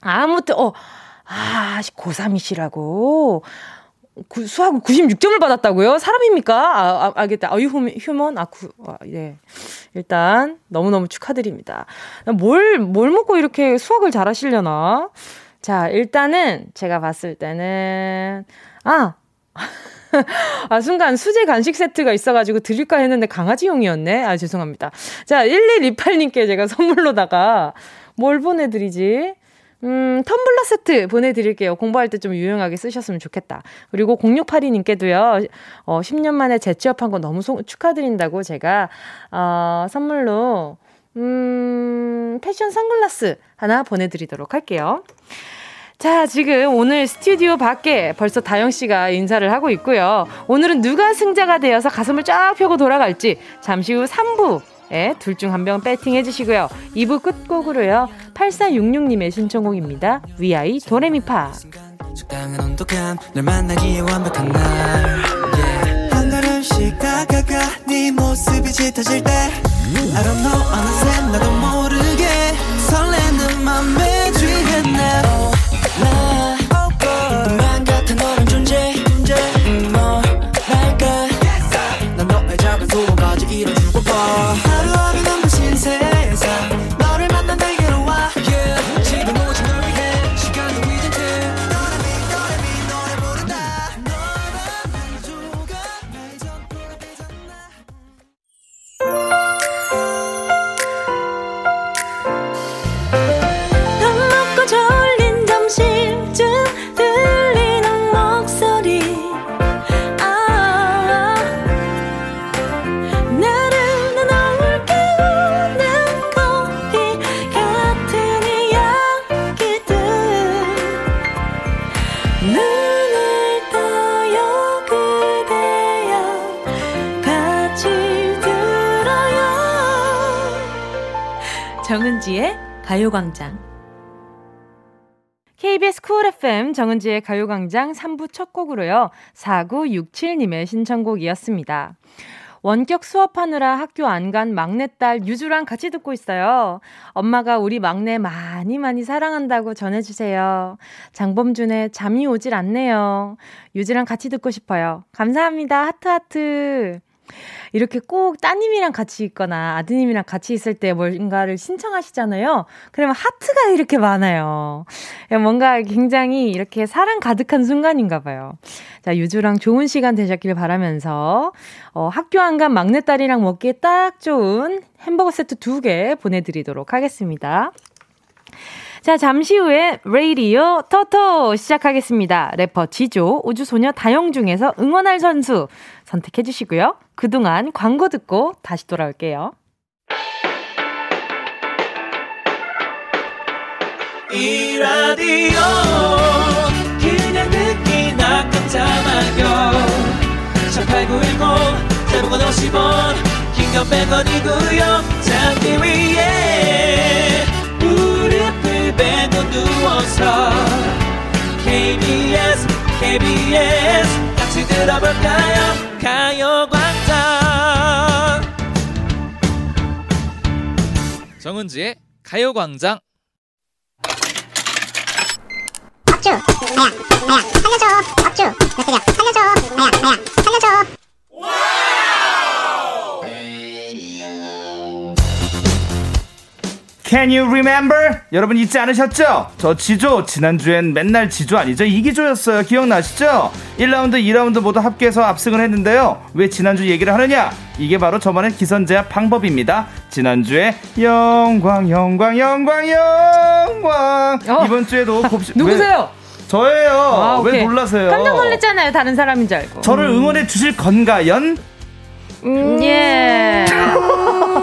아무튼, 어, 아, 고3이시라고. 구, 수학 96점을 받았다고요? 사람입니까? 아, 아 알겠다. 아, 휴, 휴먼? 아, 구, 아, 예. 일단, 너무너무 축하드립니다. 뭘, 뭘 먹고 이렇게 수학을 잘 하시려나? 자, 일단은, 제가 봤을 때는, 아! [laughs] 아, 순간 수제 간식 세트가 있어가지고 드릴까 했는데 강아지용이었네? 아, 죄송합니다. 자, 1128님께 제가 선물로다가 뭘 보내드리지? 음, 텀블러 세트 보내드릴게요. 공부할 때 좀 유용하게 쓰셨으면 좋겠다. 그리고 0682님께도요, 어, 10년 만에 재취업한 거 너무 소, 축하드린다고 제가, 어, 선물로, 음, 패션 선글라스 하나 보내드리도록 할게요. 자, 지금 오늘 스튜디오 밖에 벌써 다영 씨가 인사를 하고 있고요. 오늘은 누가 승자가 되어서 가슴을 쫙 펴고 돌아갈지 잠시 후 3부 예, 둘 중 한 병 배팅 해 주시고요. 2부 끝곡으로요. 8466님의 신청곡입니다. 위아이 도레미파. 다가가 네 모습이 짙어질 때 I don't know 어느새 나도 모르게 설레는 맘에 정은지의 가요광장 3부 첫 곡으로요. 4967님의 신청곡이었습니다. 원격 수업하느라 학교 안 간 막내딸 유주랑 같이 듣고 있어요. 엄마가 우리 막내 많이 많이 사랑한다고 전해주세요. 장범준의 잠이 오질 않네요. 유주랑 같이 듣고 싶어요. 감사합니다. 하트하트. 이렇게 꼭 따님이랑 같이 있거나 아드님이랑 같이 있을 때 뭔가를 신청하시잖아요. 그러면 하트가 이렇게 많아요. 뭔가 굉장히 이렇게 사랑 가득한 순간인가 봐요. 자, 유주랑 좋은 시간 되셨길 바라면서, 어, 학교 안간 막내딸이랑 먹기에 딱 좋은 햄버거 세트 두 개 보내드리도록 하겠습니다. 자, 잠시 후에 레이디오 토토 시작하겠습니다. 래퍼 지조, 우주소녀 다영 중에서 응원할 선수 선택해 주시고요. 그동안 광고 듣고 다시 돌아올게요. 이 라디오 그냥 듣기나 깜짝마요 18910 대목원 50원 장면 100원이고요 잡기 위해 누워서 KBS KBS 같이 들어볼까요? 가요광장. 정은지의 가요광장. 업주. 나야 나야 살려줘. 업주. 몇 살려줘. 나야 나야 살려줘 Can you remember? 여러분 잊지 않으셨죠? 저 지조 지난주엔 맨날 지조 아니죠? 이기조였어요. 기억나시죠? 1라운드, 2라운드 모두 합계해서 압승을 했는데요. 왜 지난주 얘기를 하느냐? 이게 바로 저만의 기선제압 방법입니다. 지난주에 영광 영광 영광 영광 어. 이번 주에도 곱시 [laughs] 누구세요? 왜? 저예요. 아, 왜 놀라세요? 깜짝 놀랐잖아요. 다른 사람인 줄 알고. 저를 응원해 주실 건가연? 음, 예.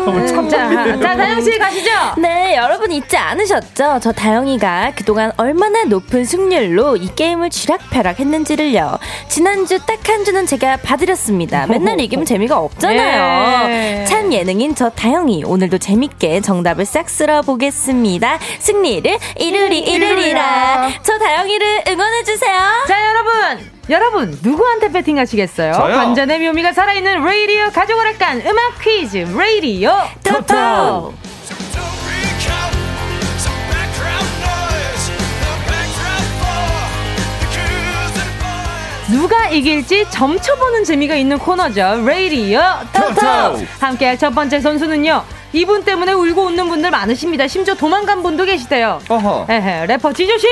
자, 자, 다영씨 가시죠. 네, 여러분 잊지 않으셨죠? 저 다영이가 그동안 얼마나 높은 승률로 이 게임을 쥐락펴락 했는지를요. 지난주 딱 한 주는 제가 봐드렸습니다. 맨날 이기면 재미가 없잖아요. 예. 참 예능인 저 다영이 오늘도 재밌게 정답을 싹 쓸어 보겠습니다. 승리를 이르리 이르리라. 저 다영이를 응원해주세요. 자, 여러분. 여러분 누구한테 배팅하시겠어요? 저요. 관전의 묘미가 살아있는 레이디오 가족오락관 음악 퀴즈 레이디오 토토 누가 이길지 점쳐보는 재미가 있는 코너죠. 레이디오 토토. 함께할 첫 번째 선수는요. 이분 때문에 울고 웃는 분들 많으십니다. 심지어 도망간 분도 계시대요. 어허. 에헤, 래퍼 지조 씨.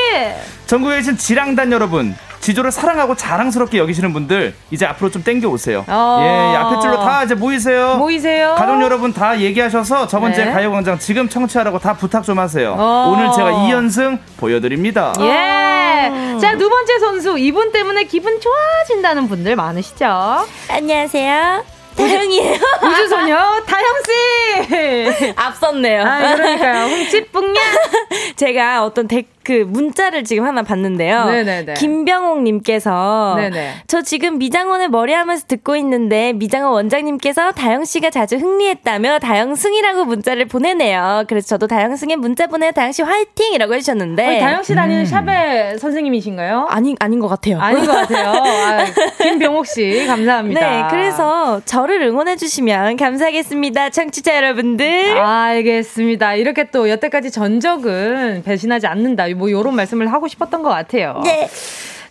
전국에 계신 지랑단 여러분. 지조를 사랑하고 자랑스럽게 여기시는 분들 이제 앞으로 좀 땡겨 오세요. 어. 예, 앞에 줄로 다 이제 모이세요. 모이세요. 가족 여러분 다 얘기하셔서 저번 주에 네. 가요광장 지금 청취하라고 다 부탁 좀 하세요. 어. 오늘 제가 2연승 보여드립니다. 예. 자, 두 번째 선수. 이분 때문에 기분 좋아진다는 분들 많으시죠? 안녕하세요. 다영이에요. 우주소녀 다영씨! [laughs] 앞섰네요. 아, 그러니까요. 흠칫뿡냐? [laughs] 제가 어떤 댓, 그 문자를 지금 하나 봤는데요. 네네네. 김병옥 님께서 네네. 저 지금 미장원을 머리하면서 듣고 있는데 미장원 원장님께서 다영 씨가 자주 흥리했다며 다영승이라고 문자를 보내네요. 그래서 저도 다영승에 문자 보내요. 다영 씨 화이팅이라고 해 주셨는데 아니, 다영 씨 음. 다니는 샵의 선생님이신가요? 아니 아닌 것 같아요. 아닌 것 같아요. 아, 김병옥 씨, 감사합니다. 네, 그래서 저를 응원해 주시면 감사하겠습니다, 청취자 여러분들. 알겠습니다. 이렇게 또 여태까지 전적은 배신하지 않는다. 뭐 요런 말씀을 하고 싶었던 것 같아요. 네.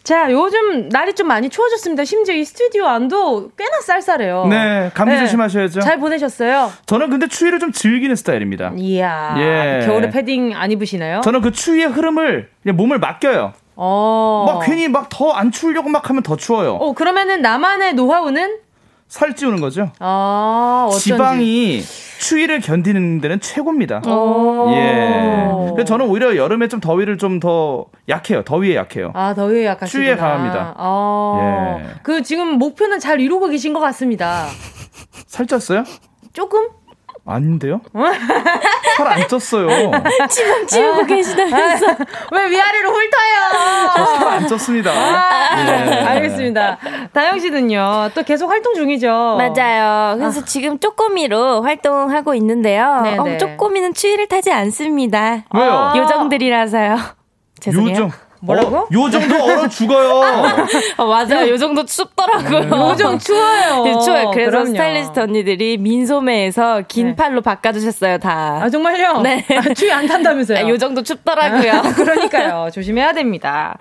자, 요즘 날이 좀 많이 추워졌습니다. 심지어 이 스튜디오 안도 꽤나 쌀쌀해요. 네, 감기 네. 조심하셔야죠. 잘 보내셨어요? 저는 근데 추위를 좀 즐기는 스타일입니다. 이야. 예. 겨울에 패딩 안 입으시나요? 저는 그 추위의 흐름을 그냥 몸을 맡겨요. 어. 막 괜히 막 더 안 추우려고 막 하면 더 추워요. 어, 그러면은 나만의 노하우는? 살 찌우는 거죠. 아. 지방이 추위를 견디는 데는 최고입니다. 오. 예. 그래서 저는 오히려 여름에 좀 더위를 좀 더 약해요. 더위에 약해요. 아, 더위에 약간 추위에 강합니다. 아. 예. 그 지금 목표는 잘 이루고 계신 것 같습니다. 살쪘어요? 조금? 아닌데요? 살 안 쪘어요. [laughs] 지방 치우고 계시다면서. [laughs] 왜 위아래로 훑어요? 저 살 안 쪘습니다. 아, 예. 알겠습니다. 다영 씨는요, 또 계속 활동 중이죠? 맞아요. 그래서 지금 쪼꼬미로 활동하고 있는데요. 네네. 어, 쪼꼬미는 추위를 타지 않습니다. 왜요? 요정들이라서요. [laughs] 죄송해요. 요정. 뭐라고? 어, 요 정도 얼어 죽어요. [laughs] 어, 맞아요. 요 정도 춥더라고요. 요정 추워요. 네, 추워요. 그래서 그럼요. 스타일리스트 언니들이 민소매에서 긴 네. 팔로 바꿔주셨어요, 다. 아, 정말요? 네. 아, 추위 안 탄다면서요? [laughs] 아, 요 정도 춥더라고요. 그러니까요. 조심해야 됩니다.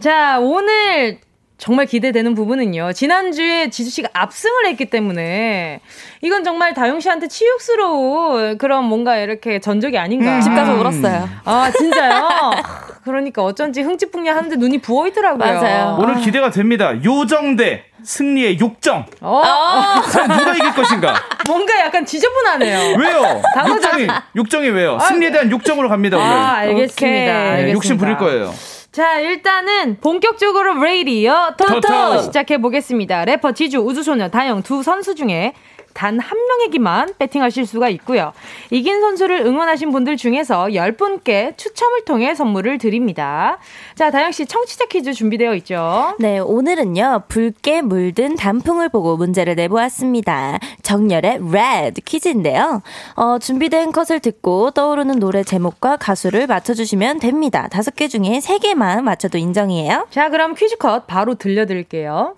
자, 오늘 정말 기대되는 부분은요. 지난주에 지수 씨가 압승을 했기 때문에 이건 정말 다영 씨한테 치욕스러운 그런 뭔가 이렇게 전적이 아닌가. 음, 집 가서 울었어요. 아, 진짜요? [laughs] 그러니까 어쩐지 흥찌풍냐 하는데 눈이 부어 있더라고요. 맞아요. 오늘 기대가 됩니다. 요정대 승리의 욕정. 어, [laughs] 과연 누가 이길 것인가? 뭔가 약간 지저분하네요. 왜요? 단어가- 욕정이 욕정이 왜요? 승리에 대한 욕정으로 갑니다 오늘. 아, 알겠습니다. 오케이. 네, 알겠습니다. 욕심 부릴 거예요. 자, 일단은 본격적으로 레이디어 토토. 시작해 보겠습니다. 래퍼 지주 우주소녀 다영 두 선수 중에 단 한 명에게만 배팅하실 수가 있고요. 이긴 선수를 응원하신 분들 중에서 10분께 추첨을 통해 선물을 드립니다. 자, 다영 씨 청취자 퀴즈 준비되어 있죠? 네, 오늘은요, 붉게 물든 단풍을 보고 문제를 내보았습니다. 정열의 Red 퀴즈인데요. 어, 준비된 컷을 듣고 떠오르는 노래 제목과 가수를 맞춰주시면 됩니다. 다섯 개 중에 세 개만 맞춰도 인정이에요. 자, 그럼 퀴즈 컷 바로 들려드릴게요.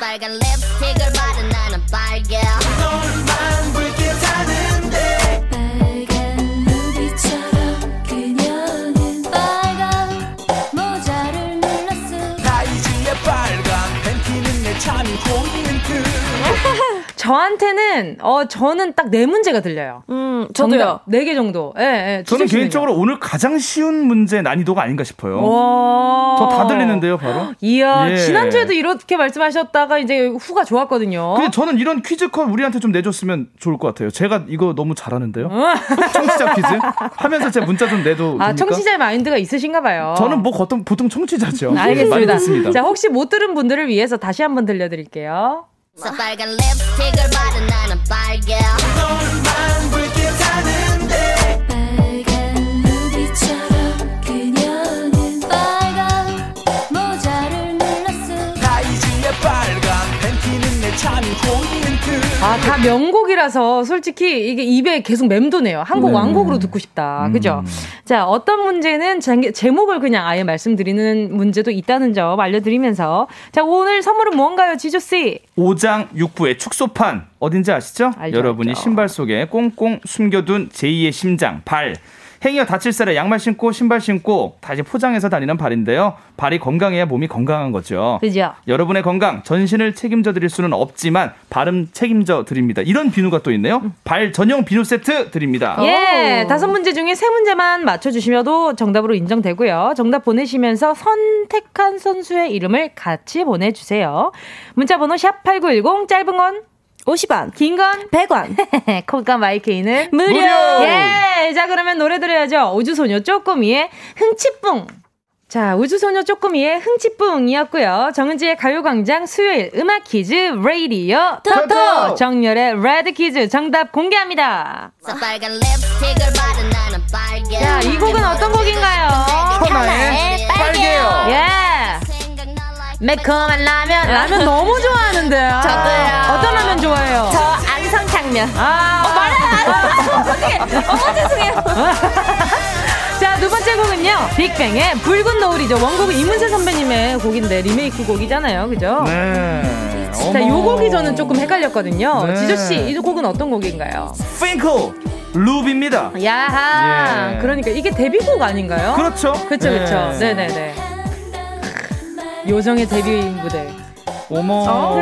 빨 빨개 너만 불빛하는데 빨간 루비처럼 그녀는 빨간 모자를 눌렀어 다이지의 빨간 팬티는 내듯 저한테는, 어, 저는 딱 네 문제가 들려요. 음, 저도요. 네개 정도. 예, 예. 저는? 개인적으로 오늘 가장 쉬운 문제 난이도가 아닌가 싶어요. 와. 저다 들리는데요, 바로. 이야, 예. 지난주에도 이렇게 말씀하셨다가 이제 후가 좋았거든요. 근데 저는 이런 퀴즈 컷 우리한테 좀 내줬으면 좋을 것 같아요. 제가 이거 너무 잘하는데요. [laughs] 청취자 퀴즈 하면서 제 문자 좀 내도 아, 됩니까? 청취자의 마인드가 있으신가 봐요. 저는 뭐 보통 보통 청취자죠. 알겠습니다. 듣습니다. 자, 혹시 못 들은 분들을 위해서 다시 한번 들려 드릴게요. 빨간 립스틱을 바른 나는 빨개 너만 불빛하는데. 빨간 루비처럼 그녀는 빨간 모자를 눌렀어. 다이지의 빨간 팬티는 내 참이 보이는 듯 아, 다 명곡이라서 솔직히 이게 입에 계속 맴도네요. 한곡 네. 왕곡으로 듣고 싶다. 그죠? 음. 자, 어떤 문제는 제- 제목을 그냥 아예 말씀드리는 문제도 있다는 점 알려드리면서. 자, 오늘 선물은 뭔가요, 지조씨? 오장 육부의 축소판 어딘지 아시죠? 알죠, 여러분이 알죠. 신발 속에 꽁꽁 숨겨둔 제2의 심장 발 행여 다칠 살에 양말 신고 신발 신고 다시 포장해서 다니는 발인데요. 발이 건강해야 몸이 건강한 거죠. 그죠? 여러분의 건강 전신을 책임져 드릴 수는 없지만 발음 책임져 드립니다. 이런 비누가 또 있네요. 발 전용 비누 세트 드립니다. 예, 다섯 문제 중에 세 문제만 맞춰주시면도 정답으로 인정되고요. 정답 보내시면서 선택한 선수의 이름을 같이 보내주세요. 문자번호 샵 8910, 짧은 건 50원, 긴 건 100원, 콩과 마이케이는 무료! 예! 자, 그러면 노래 들어야죠. 우주소녀 쪼꼬미의 흥치뿡. 자, 우주소녀 쪼꼬미의 흥치뿡이었고요. 정은지의 가요광장 수요일 음악 퀴즈 레이디어 토토! 토토! 정열의 Red 퀴즈 정답 공개합니다. 자, 이 곡은 어떤 곡인가요? 현아의 빨개요. 예! 매콤한 라면. 라면 너무 좋아하는데 요. 저도요. 어떤 라면 좋아해요? 저 안성탕면. 아, 어, 말해! [laughs] 어떻게? 어머 죄송해요. [laughs] 자, 두 번째 곡은요. 빅뱅의 붉은 노을이죠. 원곡은 이문세 선배님의 곡인데 리메이크 곡이잖아요. 그죠? 네. 자, 요 곡이 저는 조금 헷갈렸거든요. 네. 지조씨, 이 곡은 어떤 곡인가요? 핑크 루비입니다. 야하. 예. 그러니까 이게 데뷔곡 아닌가요? 그렇죠. 그쵸, 그쵸. 네. 네네네. 요정의 데뷔 무대. 어머.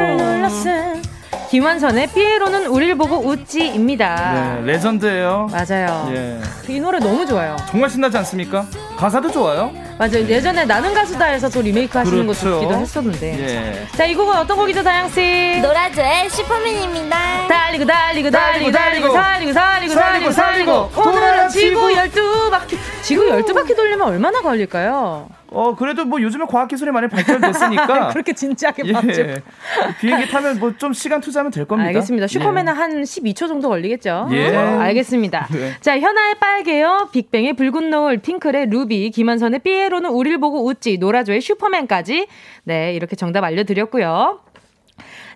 김완선의 피에로는 우릴 보고 웃지입니다. 네, 레전드예요. 맞아요. 예. 이 노래 너무 좋아요. 정말 신나지 않습니까? 가사도 좋아요. 맞아요. 예전에 나는 가수다에서 또 리메이크 하시는 그렇죠. 거 듣기도 했었는데. 예. 자, 이 곡은 어떤 곡이죠, 다영 씨? 노라조의 슈퍼맨입니다. 달리고 달리고 달리고 달리고 달리고, 달리고 달리고 달리고 오늘은 지구 돌아지고. 열두 바퀴 지구 열두 바퀴 돌리면 얼마나 걸릴까요? 어 그래도 뭐 요즘에 과학 기술이 많이 발전됐으니까 [laughs] 그렇게 진지하게 예. 봤죠. 비행기 타면 뭐 좀 시간 투자하면 될 겁니다. 알겠습니다. 슈퍼맨은 예. 한 12초 정도 걸리겠죠. 예. 네, 알겠습니다. [laughs] 네. 자, 현아의 빨개요, 빅뱅의 붉은 노을, 핑클의 루비, 김한선의 삐에로는 우릴 보고 웃지, 노라조의 슈퍼맨까지. 네, 이렇게 정답 알려드렸고요.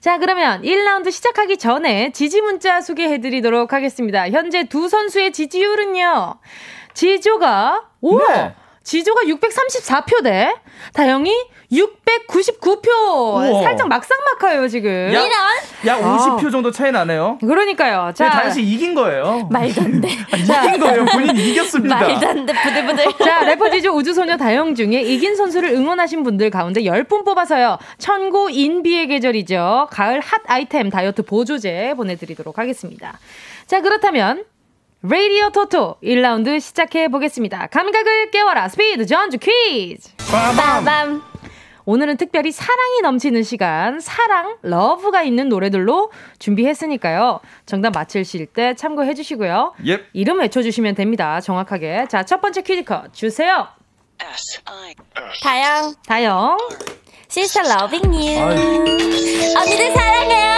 자, 그러면 1라운드 시작하기 전에 지지 문자 소개해 드리도록 하겠습니다. 현재 두 선수의 지지율은요. 지조가, 오! 네. 지조가 634표 대 다영이 699표. 우와. 살짝 막상막하예요, 지금. 야, 야 아. 50표 정도 차이 나네요. 그러니까요. 자, 자, 다현 씨 이긴 거예요. 말도 안 돼. [laughs] 이긴 거예요. 본인이 이겼습니다. 말도 안 돼. 부들부들. 자, 래퍼지주 우주소녀 다영 중에 이긴 선수를 응원하신 분들 가운데 10분 뽑아서요. 천고 인비의 계절이죠. 가을 핫 아이템 다이어트 보조제 보내드리도록 하겠습니다. 자, 그렇다면 레이디오 토토 1라운드 시작해 보겠습니다. 감각을 깨워라 스피드 전주 퀴즈. 빠밤. 오늘은 특별히 사랑이 넘치는 시간, 사랑, love가 있는 노래들로 준비했으니까요. 정답 맞힐실 때 참고해 주시고요. 예. 이름 외쳐주시면 됩니다. 정확하게. 자, 첫 번째 퀴즈 컷 주세요. 다영. 다영. She's loving you. 언니들 사랑해요.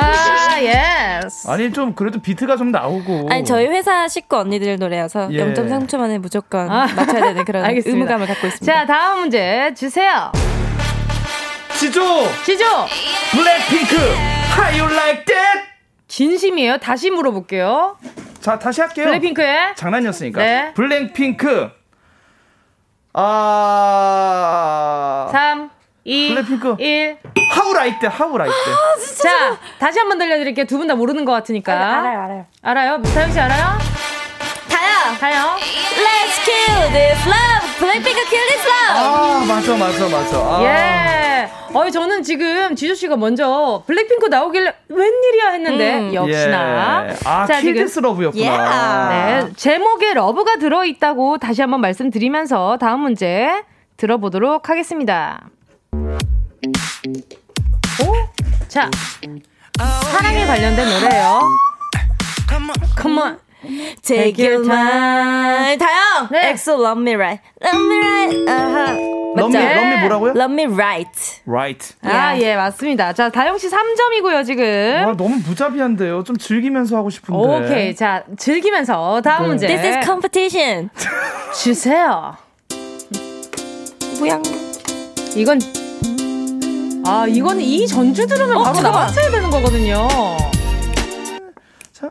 아, yes. 아니 좀 그래도 비트가 좀 나오고. 아니 저희 회사 식구 언니들 노래여서 예. 0.3초 만에 무조건 아. 맞춰야 되는 그런 [laughs] 알겠습니다. 의무감을 갖고 있습니다. 자, 다음 문제 주세요. 지조 지조. 블랙핑크 How You Like That. 진심이에요. 다시 물어볼게요. 자 다시 할게요. 블랙핑크의 장난이었으니까. 네. 블랙핑크. 아. 3, 2, 블랙핑크. 1. How Like That. How Like That. 자, 다시 한 번 들려드릴게요. 두 분 다 모르는 것 같으니까. 알아요, 알아요. 알아요? 다영 씨 알아요? 다요. 다영. Let's kill this love. 블랙핑크 kill this love. 아 맞아 맞아 맞아. 아. 예. 어이 저는 지금 지조 씨가 먼저 블랙핑크 나오길래 웬일이야 했는데 음. 역시나. 예. 아 자, 지금 Kill This Love였구나. 네, 제목에 love가 들어 있다고 다시 한번 말씀드리면서 다음 문제 들어보도록 하겠습니다. 오? 자, 사랑에 관련된 노래예요. Come on. Take your time. 다영. 네. 엑소 Love Me Right. Love Me Right. 아하. Love 맞죠? Me, Love Me 뭐라고요? Love Me Right. Right. 아, 예, 맞습니다. 자, 다영 씨 3점이고요, 지금. 와 너무 무자비한데요. 좀 즐기면서 하고 싶은데. 오케이. 자, 즐기면서 다음 네. 문제. This is competition. 주세요. 뭐야? 이건 아, 이건 이 전주 들으면 바로 잠깐만. 나왔어야 되는 거거든요. 자, 자,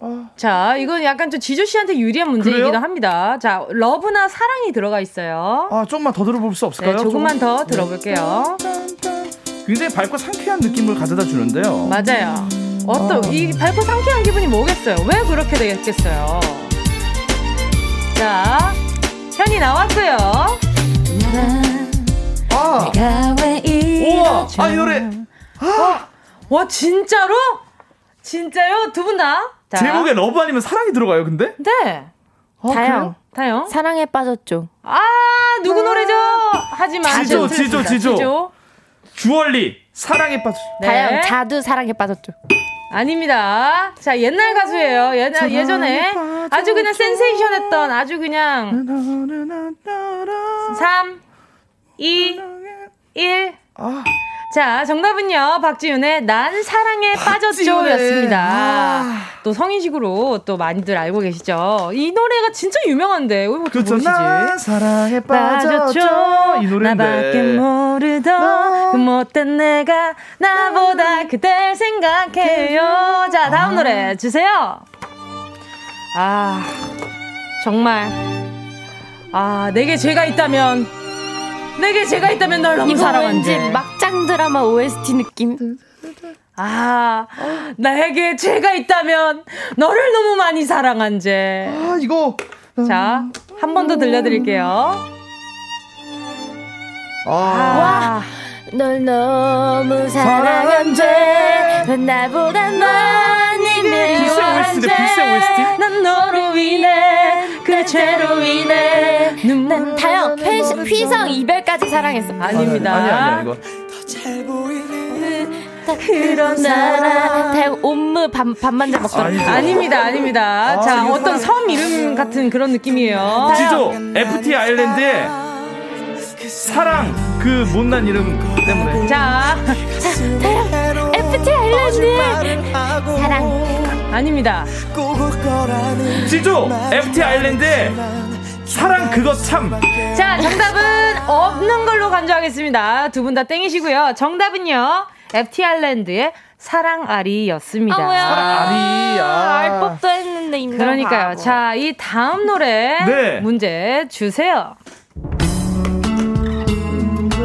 아. 자, 이건 약간 좀 지조 씨한테 유리한 문제이기도 그래요? 합니다. 자, 러브나 사랑이 들어가 있어요. 아 조금만 더 들어볼 수 없을까요? 네, 조금만 조금? 더 들어볼게요. 굉장히 밝고 상쾌한 느낌을 가져다 주는데요. 맞아요. 어떤 아. 이 밝고 상쾌한 기분이 뭐겠어요? 왜 그렇게 되겠어요? 자, 현이 나왔고요. 아, 우와, 아 이 노래 와 진짜로? 진짜요? 두 분 다? 자, 제목에 love 아니면 사랑이 들어가요. 근데 네. 아, 다영. 다영. 사랑에 빠졌죠. 아 누구 노래죠? 하지만 지조, 좀 지조, 틀렸습니다. 지조. 주얼리 사랑에 빠져. 네. 다영 자두 사랑에 빠졌죠. 아닙니다. 자, 옛날 가수예요. 옛날, 예전에 아주 그냥 센세이션 했던 아주 그냥 3, 2, 1. 아, 자, 정답은요. 박지윤의 난 사랑에 빠졌죠 였습니다. 아. 또 성인식으로 또 많이들 알고 계시죠. 이 노래가 진짜 유명한데. 왜 그렇죠. 모르시지? 난 사랑에 빠졌죠. 이 노래인데. 나밖에 모르던 그 못된 내가 나보다 그댈 생각해요. 자, 다음 노래 주세요. 아, 정말. 아, 내게 죄가 있다면. 내게 죄가 있다면 널 너무 이거. 왠지 막장 드라마 OST 느낌. 아, 나에게 죄가 있다면 너를 너무 많이 사랑한제. 아 이거 자, 한 번 더 들려드릴게요. 아, 와, 널 너무 사랑한 죄 나보다 많이 필수 미워한 OST. 난 너로 인해 그 죄로 인해 난 다영 휘- 휘성 이별까지 사랑했어 아닙니다. 아니 아니야 이거. 그런 나나 다영 옴므 밥, 밥만 잘 먹더라 아니죠. 아닙니다, 아닙니다. 아, 자, 어떤 섬 이름 같은 그런 느낌이에요. 지조 FT 아일랜드의 사랑 그 못난 이름 때문에. 자, 다영 아일랜드 사랑 아닙니다. 지조 FT 아일랜드의 사랑 그거 참. 자, 정답은 없는 걸로 간주하겠습니다. 두 분 다 땡이시고요. 정답은요, FT 아일랜드의 사랑아리였습니다. 아 뭐야 아리, 아. 알 법도 했는데 인간 그러니까요. 바보. 자, 이 다음 노래 네. 문제 주세요.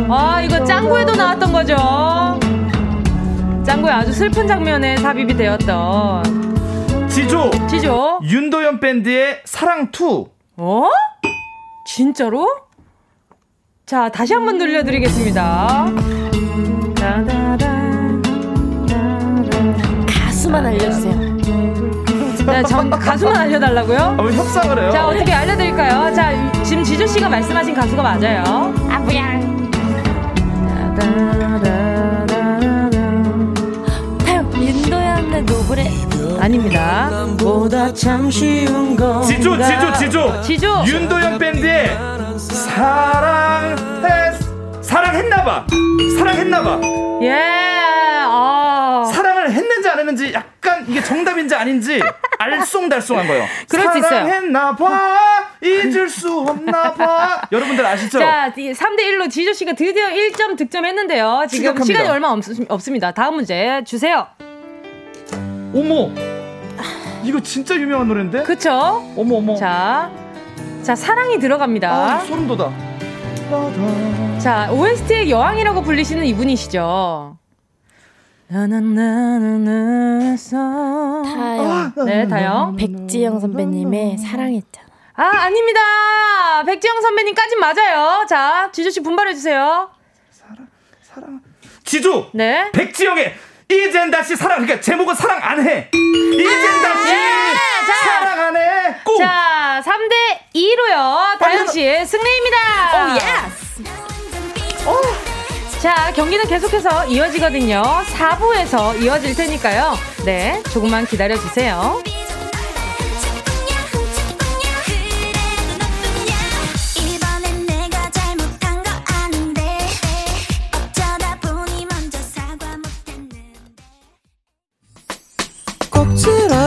아, 이거 짱구에도 나왔던 거죠. 짱구의 아주 슬픈 장면에 삽입이 되었던 지조 지죠? 윤도현 밴드의 사랑 2. 어? 진짜로? 자, 다시 한번 들려드리겠습니다. 가수만 알려주세요 네, 전 가수만 알려달라고요? 한번 협상을 해요. 자, 어떻게 알려드릴까요? 자, 지금 지조 씨가 말씀하신 가수가 맞아요. 아 뭐야 아닙니다. 보다 참 쉬운 거. 지조 지조 지조 지조. 윤도현 밴드의 사랑해 사랑해 사랑했나봐. 사랑했나봐. 예, 아. 사랑을 했는지 안 했는지 약간 이게 정답인지 아닌지 알쏭달쏭한 거예요. 그럴 수 있어요. 사랑했나봐. 잊을 수 없나봐. 여러분들 아시죠? 자, 3대 1로 지조 씨가 드디어 1점 득점했는데요. 지금. 시간이 얼마 없, 없습니다. 다음 문제 주세요. 어머. 이거 진짜 유명한 노래인데? 그쵸? 어머, 어머. 자, 자, 사랑이 들어갑니다. 아, 소름 돋아. 자, OST의 여왕이라고 불리시는 이분이시죠. 다영. 네, 다영. 백지영 선배님의 사랑했잖아. 아, 아닙니다. 백지영 선배님까진 맞아요. 자, 지조씨 분발해주세요. 지조. 네. 백지영의 이젠 다시 사랑. 그러니까 제목은 사랑 안 해. 이젠 다시 자. 사랑 안 해. 꼭. 자, 3대 2로요. 다영씨 승리입니다. 오, yes! 자, 경기는 계속해서 이어지거든요. 4부에서 이어질 테니까요. 네, 조금만 기다려 주세요.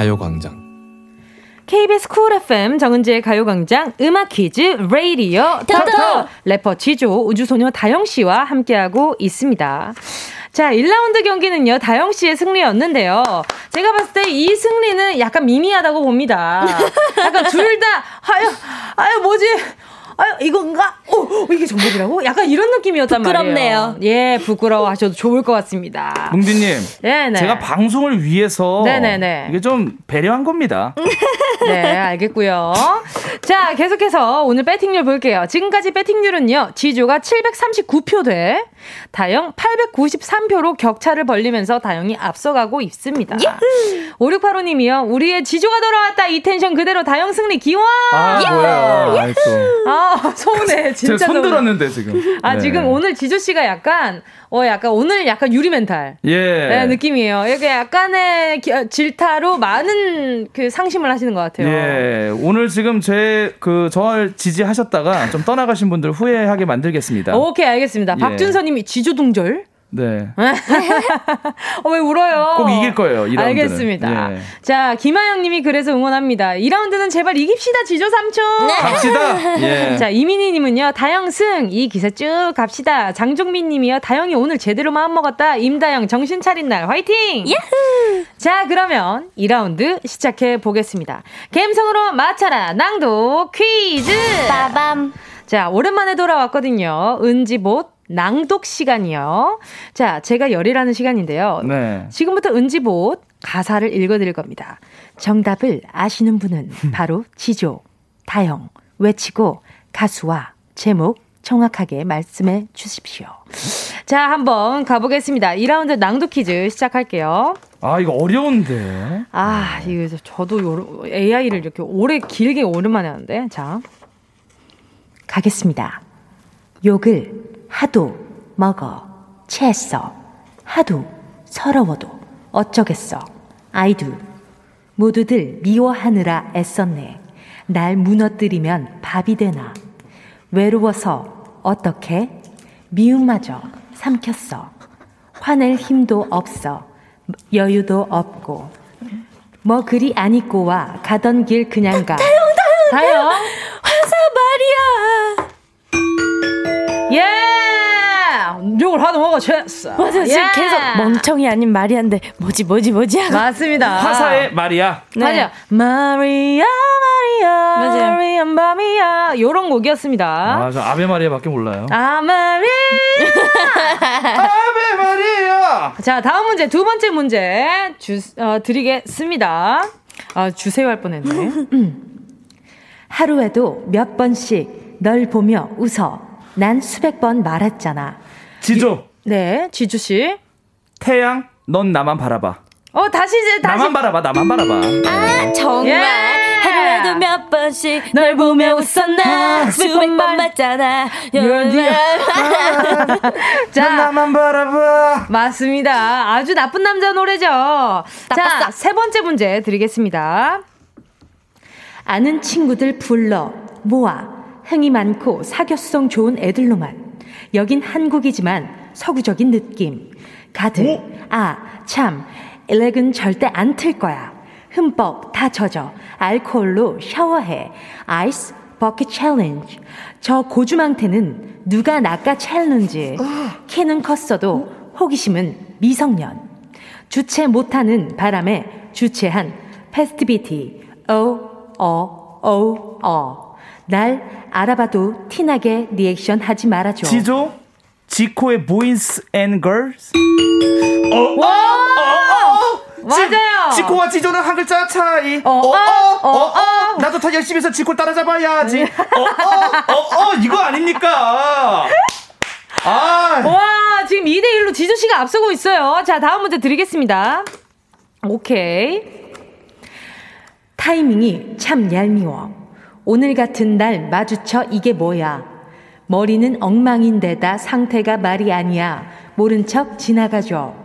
가요광장. KBS 쿨 FM 정은지의 가요광장 음악 퀴즈 레이디오 터터 래퍼 지조 우주소녀 다영 씨와 함께하고 있습니다. 자, 1라운드 경기는요, 다영 씨의 승리였는데요. 제가 봤을 때 이 승리는 약간 미미하다고 봅니다. 약간 둘 다, 아유, 아유, 뭐지? 아유, 이건가? 어, 이게 정답이라고? 약간 이런 느낌이었단 부끄럽네요. 말이에요. 예, 부끄러워하셔도 좋을 것 같습니다. 뭉디님. 네네. 제가 방송을 위해서 네네네. 이게 좀 배려한 겁니다. [laughs] 네, 알겠고요. 자, 계속해서 오늘 배팅률 볼게요. 지금까지 배팅률은요. 지조가 739표 돼 다영 893표로 격차를 벌리면서 다영이 앞서가고 있습니다. 5685님이요. 우리의 지조가 돌아왔다. 이 텐션 그대로 다영 승리 기원. 아, 또. 아, 서운해. 진짜 손. 들었는데 지금. 아, 네. 지금 오늘 지조 씨가 약간 어 약간 오늘 약간 유리 멘탈. 예. 네, 느낌이에요. 이렇게 약간의 기- 질타로 많은 그 상심을 하시는 것 같아요. 예, 오늘 지금 제 그 저를 지지하셨다가 좀 떠나가신 분들 후회하게 만들겠습니다. 오케이, 알겠습니다. 예. 박준서님 이 지조동절. 네. [laughs] 어, 왜 울어요? 꼭 이길 거예요, 이 라운드는. 알겠습니다. 예. 자, 김하영 님이 그래서 응원합니다. 2라운드는 제발 이깁시다, 지조 삼촌. 갑시다. 예. [laughs] 자, 이민희 님은요, 다영승, 이 기세 쭉 갑시다. 장종민 님이요, 다영이 오늘 제대로 마음 먹었다. 임다영, 정신 차린 날, 화이팅! 자, 그러면 2라운드 시작해 보겠습니다. 감성으로 맞춰라, 낭독 퀴즈! 빠밤. 자, 오랜만에 돌아왔거든요. 은지봇 낭독 시간이요. 자, 제가 열이라는 시간인데요. 네. 지금부터 은지봇 가사를 읽어드릴 겁니다. 정답을 아시는 분은 [laughs] 바로 지조, 다영, 외치고 가수와 제목 정확하게 말씀해 주십시오. 자, 한번 가보겠습니다. 2라운드 낭독 퀴즈 시작할게요. 아, 이거 어려운데. 아, 이거 저도 요- AI를 이렇게 오래 길게 오랜만에 하는데. 자. 가겠습니다. 욕을 하도 먹어 체했어. 하도 서러워도 어쩌겠어. 아이도 모두들 미워하느라 애썼네. 날 무너뜨리면 밥이 되나. 외로워서 어떻게? 미움마저 삼켰어. 화낼 힘도 없어. 여유도 없고. 뭐 그리 안 입고 와. 가던 길 그냥 가. 다영, 다영, 다영. 화사 말이야. 욕을 하도 먹어 죄했어. 맞아, 지금 예! 계속 멍청이 아닌 말이한데 뭐지 뭐지 뭐지 하고. 맞습니다. 화사의 말이야. 네. 맞아. 마리아 마리아 맞아요. 마리아 마미아 요런 곡이었습니다. 아, 저 아베 마리아밖에 몰라요. 아 마리아 [laughs] 아베 마리아. 자, 다음 문제, 두 번째 문제 주, 어, 드리겠습니다. 아, 주세요 할 뻔했네. [laughs] 음. 하루에도 몇 번씩 널 보며 웃어. 난 수백 번 말했잖아. 지조. 네, 지주 씨. 태양, 넌 나만 바라봐. 어, 다시 이제 다시. 나만 바라봐, 나만 바라봐. 아 정말 예. 하루에도 몇 번씩 널 보며 웃었나 수백 번 맞잖아 [laughs] 자, 나만 바라봐. 맞습니다. 아주 나쁜 남자 노래죠. 자, 세 번째 문제 드리겠습니다. 아는 친구들 불러 모아 흥이 많고 사교성 좋은 애들로만 여긴 한국이지만 서구적인 느낌. 가득. 아 참. 일렉은 절대 안 틀 거야. 흠뻑 다 젖어. 알코올로 샤워해. 아이스 버킷 챌린지. 저 고주망태는 누가 낚아 챌린지. 키는 컸어도 호기심은 미성년. 주체 못하는 바람에 주최한 festivity. 어 어 어 어 날 알아봐도 티나게 리액션 하지 말아줘 지조, 지코의 Boys And Girls. 어, 와! 어, 맞아요. 지, 코와 지조는 한 글자 차이. 어, 어, 어, 어. 나도 더 열심히 해서 지코 따라잡아야지. 어, 어, 어, 어, 이거 아닙니까? 아, 와, 지금 2대1로 지조 씨가 앞서고 있어요. 자, 다음 문제 드리겠습니다. 오케이. 타이밍이 참 얄미워. 오늘 같은 날 마주쳐 이게 뭐야. 머리는 엉망인데다 상태가 말이 아니야. 모른 척 지나가줘.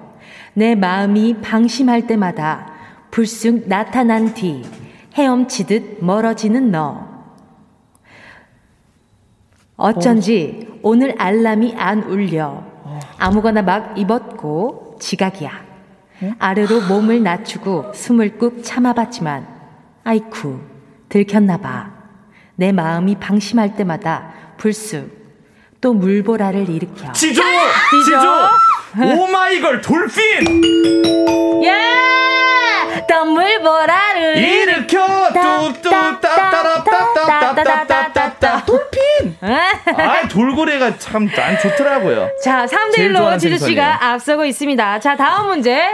내 마음이 방심할 때마다 불쑥 나타난 뒤 헤엄치듯 멀어지는 너. 어쩐지 오늘 알람이 안 울려. 아무거나 막 입었고 지각이야. 아래로 몸을 낮추고 숨을 꾹 참아봤지만 아이쿠 들켰나 봐. 내 마음이 방심할 때마다 불쑥 또 물보라를 일으켜. 지조, 지조. 오마이걸 돌핀. 예! 또 물보라를 일으켜 뚜뚜따따라따따따따따따따 돌핀. 아, 돌고래가 참 안 좋더라고요. 자, 제일 3대1로 좋아하는 지주씨가 생선이에요. 앞서고 있습니다. 자, 다음 문제.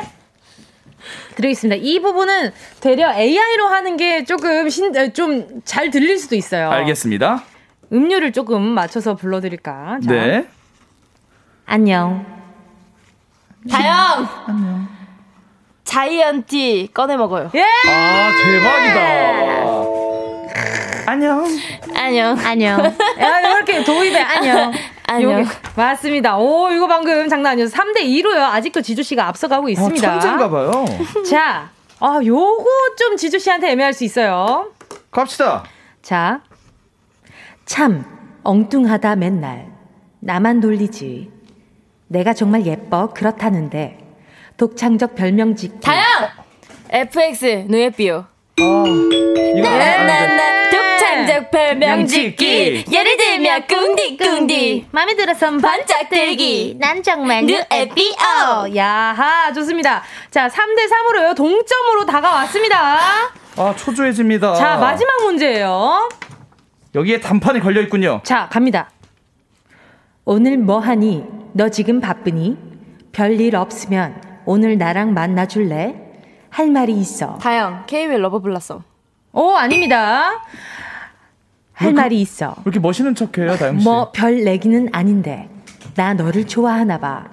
드리겠습니다. 이 부분은 되려 AI로 하는 게 조금 좀 잘 들릴 수도 있어요. 알겠습니다. 음료를 조금 맞춰서 불러드릴까? 자. 네. 안녕. 다영 자이언티 꺼내 먹어요 예 아, 대박이다. 안녕. 안녕 안녕. 야, 이렇게 도입에 안녕. 요게- [laughs] 맞습니다. 오, 이거 방금 장난 아니었어. 3대 2로요. 아직도 지주씨가 앞서가고 있습니다. 아, 천재인가봐요. [laughs] 자, 아, 요거 좀 지주씨한테 애매할 수 있어요. 갑시다. 자, 참 엉뚱하다 맨날 나만 돌리지. 내가 정말 예뻐 그렇다는데 독창적 별명 짓기. 다영 FX 누에삐오 이거 짓기 짓기. 예를 들면 꿍디꿍디 마음에 들어선 반짝들기 난 정말 누에삐오 야하, 좋습니다. 자, 3대 3으로요. 동점으로 다가왔습니다. 아, 초조해집니다. 자, 마지막 문제예요. 여기에 단판이 걸려 있군요. 자, 갑니다. 오늘 뭐 하니? 너 지금 바쁘니? 별일 없으면 오늘 나랑 만나줄래? 할 말이 있어. 다영 K-윌 Love Blossom 오, 아닙니다. 할 말이 있어. 왜 이렇게 멋있는 척해요, 다영 씨? 뭐 별 내기는 아닌데 나 너를 좋아하나 봐.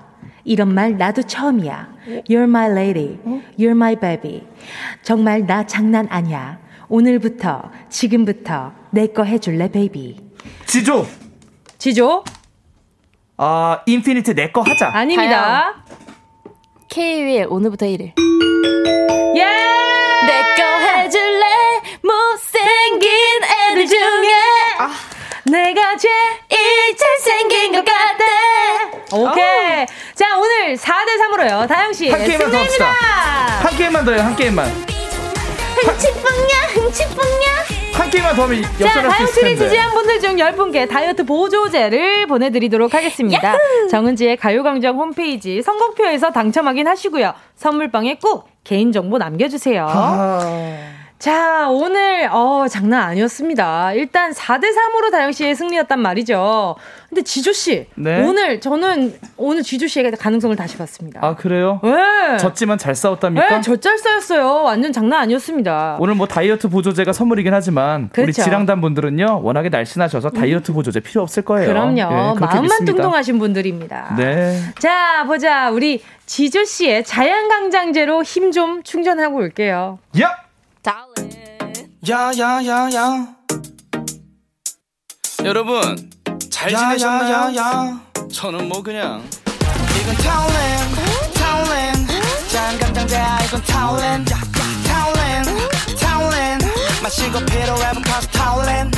이런 말 나도 처음이야. You're my lady. You're my baby. 정말 나 장난 아니야. 오늘부터 지금부터 내 거 해줄래, baby. 지조. 지조? 아, 인피니트 내 거 하자. 아닙니다. K-윌 오늘부터 1일 예! 내거 해줄래 못생긴 내가 제일 잘생긴 것 같아 오케이. 자, 오늘 4대 3으로요. 다영 씨. 한 게임만 더 합시다. 승리입니다. 한 게임만 더요, 한 게임만. 흥치뿡냐 흥치뿡냐 한 게임만 더 하면 자, 역전할 수 다영 있을 씨를 텐데. 지지한 분들 중 10분께 다이어트 보조제를 보내드리도록 하겠습니다. 정은지의 가요광장 홈페이지 선곡표에서 당첨 확인하시고요. 선물방에 꼭 개인정보 남겨주세요. 아, 자, 오늘, 어, 장난 아니었습니다. 일단 4대3으로 다영씨의 승리였단 말이죠. 근데 지조씨. 네? 오늘, 저는 오늘 지조씨에게 가능성을 다시 봤습니다. 아, 그래요? 네. 졌지만 잘 싸웠답니까? 네, 젖잘 싸였어요. 완전 장난 아니었습니다. 오늘 뭐 다이어트 보조제가 선물이긴 하지만 우리 그렇죠. 지랑단 분들은요 워낙에 날씬하셔서 다이어트 보조제 필요 없을 거예요. 그럼요. 예, 그렇게 마음만 믿습니다. 뚱뚱하신 분들입니다. 네. 자, 보자. 우리 지조 씨의 자양강장제로 힘 좀 충전하고 올게요. 야! 야야야야. 여러분 잘 지내셨나요? 저는 뭐 그냥 이건 타올랜 타올랜 짠감장제 이건 타올랜 타올랜 타올랜 마시고 피로해본 커피 타올랜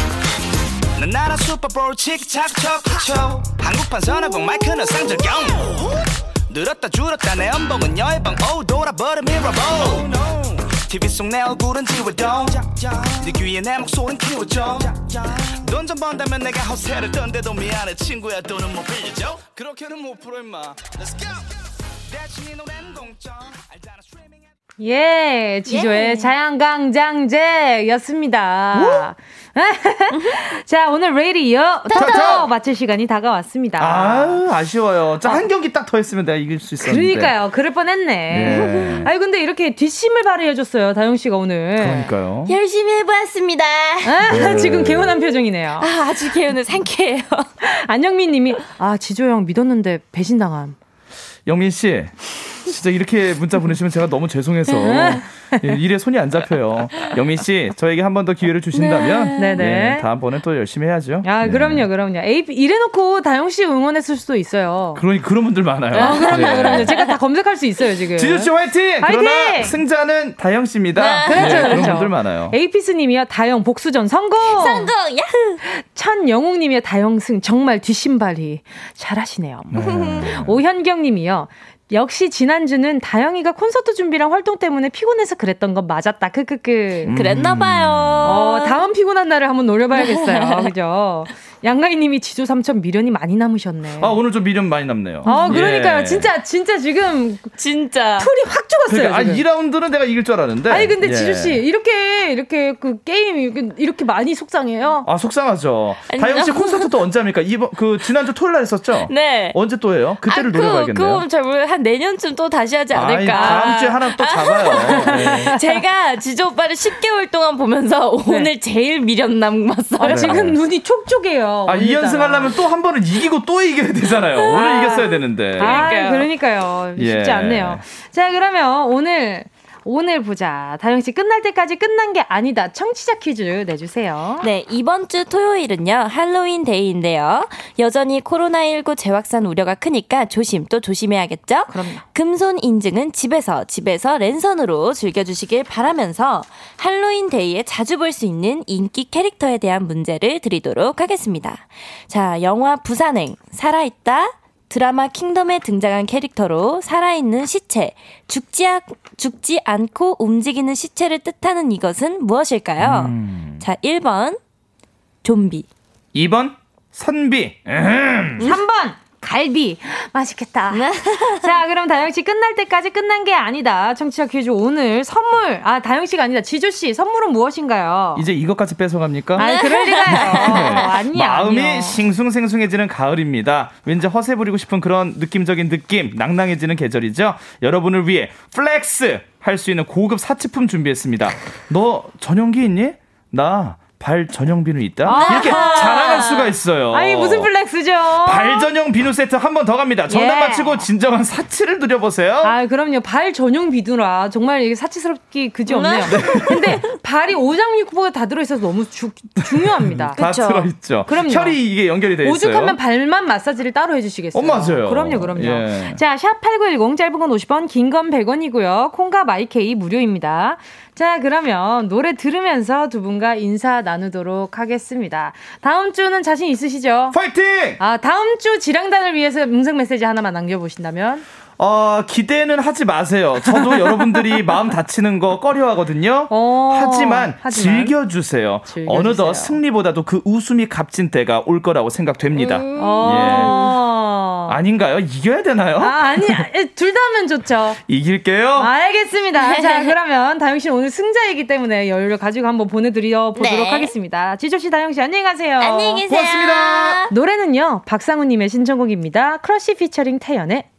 난 나라 슈퍼볼 초코초 한국판 선화봉 마이크는 쌍절경. 늘었다 줄었다 내 연봉은 열방. 오 돌아버려 미러볼 TV 속 내 얼굴은 지워도 네 귀에 내 목소리는 키워줘. 돈좀 번다면 내가 허세를 던데도 미안해. 친구야 돈은 못 빌려줘 그렇게는 못 풀어 임마. Let's go. 대신 이 노래는 공짜. 알잖아 스트리밍 예, 지조의 자양강장제였습니다. [laughs] 자, 오늘 레이디어 터터 마칠 시간이 다가왔습니다. 아 아쉬워요. 자 한 경기 딱 더 했으면 내가 이길 수 있었는데. 그러니까요. 그럴 뻔했네. 예. 아니 근데 이렇게 뒷심을 발휘해 줬어요, 다영 씨가 오늘. 그러니까요. 열심히 해 보았습니다. 아, 네. [laughs] 지금 개운한 표정이네요. 아, 아주 개운해 상쾌해요. 안영민 님이 아 지조 형 믿었는데 배신당함. 영민 씨. 진짜 이렇게 문자 보내시면 제가 너무 죄송해서 [laughs] 예, 일에 손이 안 잡혀요. 영민 씨, 저에게 한 번 더 기회를 주신다면 네. 네네. 예, 다음번엔 또 열심히 해야죠. 아 예. 그럼요, 그럼요. AP 이래놓고 다영 씨 응원했을 수도 있어요. 그러니 그런 분들 많아요. 아, 그럼요, 네. 그럼요. 제가 다 검색할 수 있어요 지금. 지주 씨 화이팅! 화이팅! 그러나 승자는 다영 씨입니다. 그렇죠, 네, 그런 그렇죠. 분들 많아요. 에이피스 님이요 다영 복수전 성공. 성공 야후. 천영웅 님이요 다영 승 정말 뒷심발이 잘하시네요. [laughs] 오현경 님이요. 역시 지난주는 다영이가 콘서트 준비랑 활동 때문에 피곤해서 그랬던 건 맞았다. 크크크. 음. 그랬나 봐요. 어, 다음 피곤한 날을 한번 노려봐야겠어요. [laughs] 그죠? 양가희님이 지조 삼천 미련이 많이 남으셨네. 아 오늘 좀 미련 많이 남네요. 아, 그러니까요. 예. 진짜, 진짜 지금 진짜. 풀이 확 죽었어요. 그러니까 아, 지금. 2라운드는 내가 이길 줄 알았는데. 아니, 근데 예. 지조 씨, 이렇게, 이렇게 그 게임이 이렇게, 이렇게 많이 속상해요? 아 속상하죠. 다영 씨 콘서트 또 언제 합니까? 이번 그 지난주 토요일 날 했었죠? 네. 언제 또 해요? 그때를 아, 그, 노려봐야겠네요. 그럼 잘 모르 한 내년쯤 또 다시 하지 아이, 않을까. 다음 주에 하나 또 잡아요. [laughs] 네. 제가 지조 오빠를 10개월 동안 보면서 오늘 제일 미련 남았어요. 아, 지금 눈이 촉촉해요. 아, 오늘따라. 2연승 하려면 또 한 번은 이기고 또 이겨야 되잖아요. 오늘 이겼어야 되는데. 아, 그러니까요. 그러니까요. 쉽지 예. 않네요. 자, 그러면 오늘, 오늘 보자. 다영 씨 끝날 때까지 끝난 게 아니다. 청취자 퀴즈 내주세요. 네, 이번 주 토요일은요, 할로윈 데이인데요. 여전히 코로나19 재확산 우려가 크니까 조심 또 조심해야겠죠? 그럼요. 금손 인증은 집에서, 집에서 랜선으로 즐겨주시길 바라면서 할로윈 데이에 자주 볼 수 있는 인기 캐릭터에 대한 문제를 드리도록 하겠습니다. 자, 영화 부산행, 살아있다. 드라마 킹덤에 등장한 캐릭터로 살아있는 시체, 죽지, 않, 죽지 않고 움직이는 시체를 뜻하는 이것은 무엇일까요? 음. 자, 1번, 좀비. 2번 선비. 음. 3번 갈비 맛있겠다. [laughs] 자, 그럼 다영 씨 끝날 때까지 끝난 게 아니다. 청취자 퀴즈 오늘 선물. 아, 다영 씨가 아니다. 지조 씨 선물은 무엇인가요? 이제 이것까지 뺏어갑니까? 아, 그럴 리가요. [laughs] 아니 마음이 아니요. 싱숭생숭해지는 가을입니다. 왠지 허세 부리고 싶은 그런 느낌적인 느낌, 낭낭해지는 계절이죠. 여러분을 위해 flex 할 수 있는 고급 사치품 준비했습니다. 너 전용기 있니? 나 발 전용 비누 있다. 아하. 이렇게 자랑할 수가 있어요. 아니 무슨 flex죠? 발 전용 비누 세트 한 번 더 갑니다. 정답 예. 맞히고 진정한 사치를 누려보세요. 아, 그럼요. 발 전용 비누라 정말 이게 사치스럽기 그지 없네요. 근데 발이 오장육부가 다 들어있어서 너무 주- 중요합니다. 다 그쵸? 들어있죠. 그럼요. 혈이 이게 연결이 돼 있어요. 오죽하면 발만 마사지를 따로 해주시겠어요. 어, 맞아요. 그럼요, 그럼요. 예. 자, 샵8910 짧은 건 50원, 긴 건 100원이고요. 콩과 마이케이 무료입니다. 자, 그러면 노래 들으면서 두 분과 인사 나누도록 하겠습니다. 다음 주는 자신 있으시죠? 파이팅! 아, 다음 주 지랑단을 위해서 음성 메시지 하나만 남겨보신다면? 어, 기대는 하지 마세요. 저도 [laughs] 여러분들이 마음 다치는 거 꺼려하거든요. 어, 하지만, 하지만. 즐겨주세요. 즐겨주세요. 어느덧 승리보다도 그 웃음이 값진 때가 올 거라고 생각됩니다. 어. 아닌가요? 이겨야 되나요? 아, 아니, [laughs] 둘다 하면 좋죠. 이길게요. 알겠습니다. 자, 그러면 다영 씨는 오늘 승자이기 때문에 여유를 가지고 한번 보내드려 보도록 네. 하겠습니다. 지조 씨, 다영 씨, 안녕히 가세요. 안녕히 계세요. 고맙습니다. 노래는요, 박상우님의 신청곡입니다. 크러쉬 피처링 태연의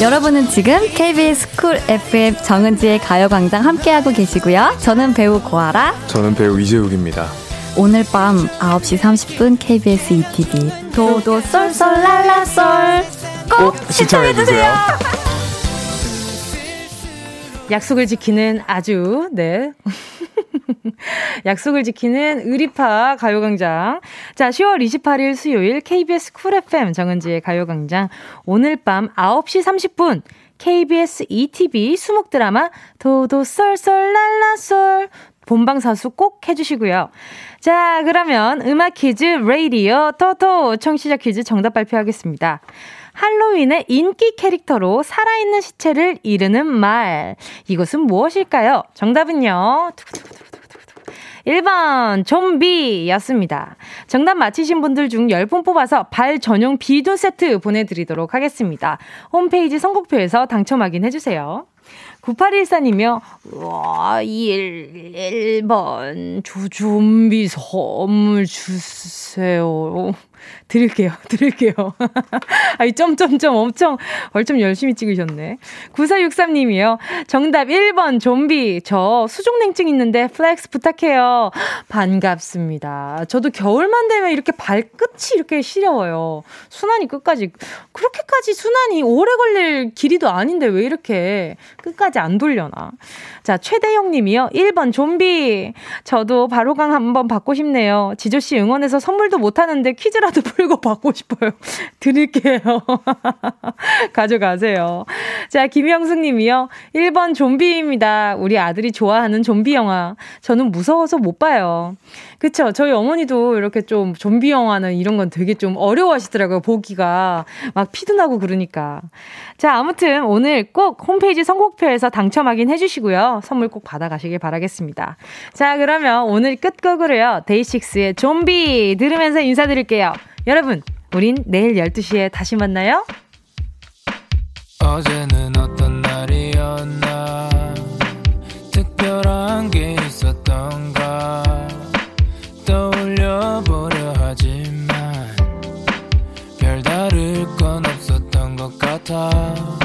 여러분은 지금 KBS 쿨 FM 정은지의 가요광장 함께하고 계시고요. 저는 배우 고아라. 저는 배우 이재욱입니다. 오늘 밤 9시 30분 KBS ETV 도도 쏠쏠 랄라쏠 꼭 시청해주세요. 약속을 지키는 아주, 네. [laughs] 약속을 지키는 의리파 가요광장. 자, 10월 28일 수요일 KBS 쿨 FM 정은지의 가요광장. 오늘 밤 9시 30분 KBS ETV 수목 드라마 도도솔솔라라솔 본방사수 꼭 해주시고요. 자, 그러면 음악 퀴즈 레이디오 토토 청취자 퀴즈 정답 발표하겠습니다. 할로윈의 인기 캐릭터로 살아있는 시체를 이르는 말. 이것은 무엇일까요? 정답은요. 1번 좀비였습니다. 정답 맞히신 분들 중 10분 뽑아서 발 전용 비누 세트 보내드리도록 하겠습니다. 홈페이지 선곡표에서 당첨 확인해주세요. 9814님이요. 와, 1, 1번, 주, 좀비 선물 주세요. 드릴게요, [laughs] 드릴게요. 아이, 점점점 엄청, 얼점 열심히 찍으셨네. 9463님이요. 정답 1번, 좀비. 저 수족냉증 있는데 flex 부탁해요. 반갑습니다. 저도 겨울만 되면 이렇게 발끝이 이렇게 시려워요. 순환이 끝까지. 그렇게까지 순환이 오래 걸릴 길이도 아닌데 왜 이렇게 끝까지 안 돌려나. 자, 최대영 님이요. 1번 좀비. 저도 바로강 한번 받고 싶네요. 지조씨 응원해서 선물도 못하는데 퀴즈라도 풀고 받고 싶어요. [laughs] 드릴게요. [laughs] 가져가세요. 자, 김영숙 님이요. 1번 좀비입니다. 우리 아들이 좋아하는 좀비 영화. 저는 무서워서 못 봐요. 그쵸. 저희 어머니도 이렇게 좀 좀비 영화는 이런 건 되게 좀 어려워하시더라고요. 보기가. 막 피도 나고 그러니까. 자, 아무튼 오늘 꼭 홈페이지 선곡표에서 당첨 확인 해주시고요. 선물 꼭 받아가시길 바라겠습니다. 자, 그러면 오늘 끝곡으로요. 데이식스의 좀비 들으면서 인사드릴게요. 여러분, 우린 내일 12시에 다시 만나요. 어제는 어떤 날이었나? 특별한 게 있었던가? 떠올려 보려 하지만 별다를 건 없었던 것 같아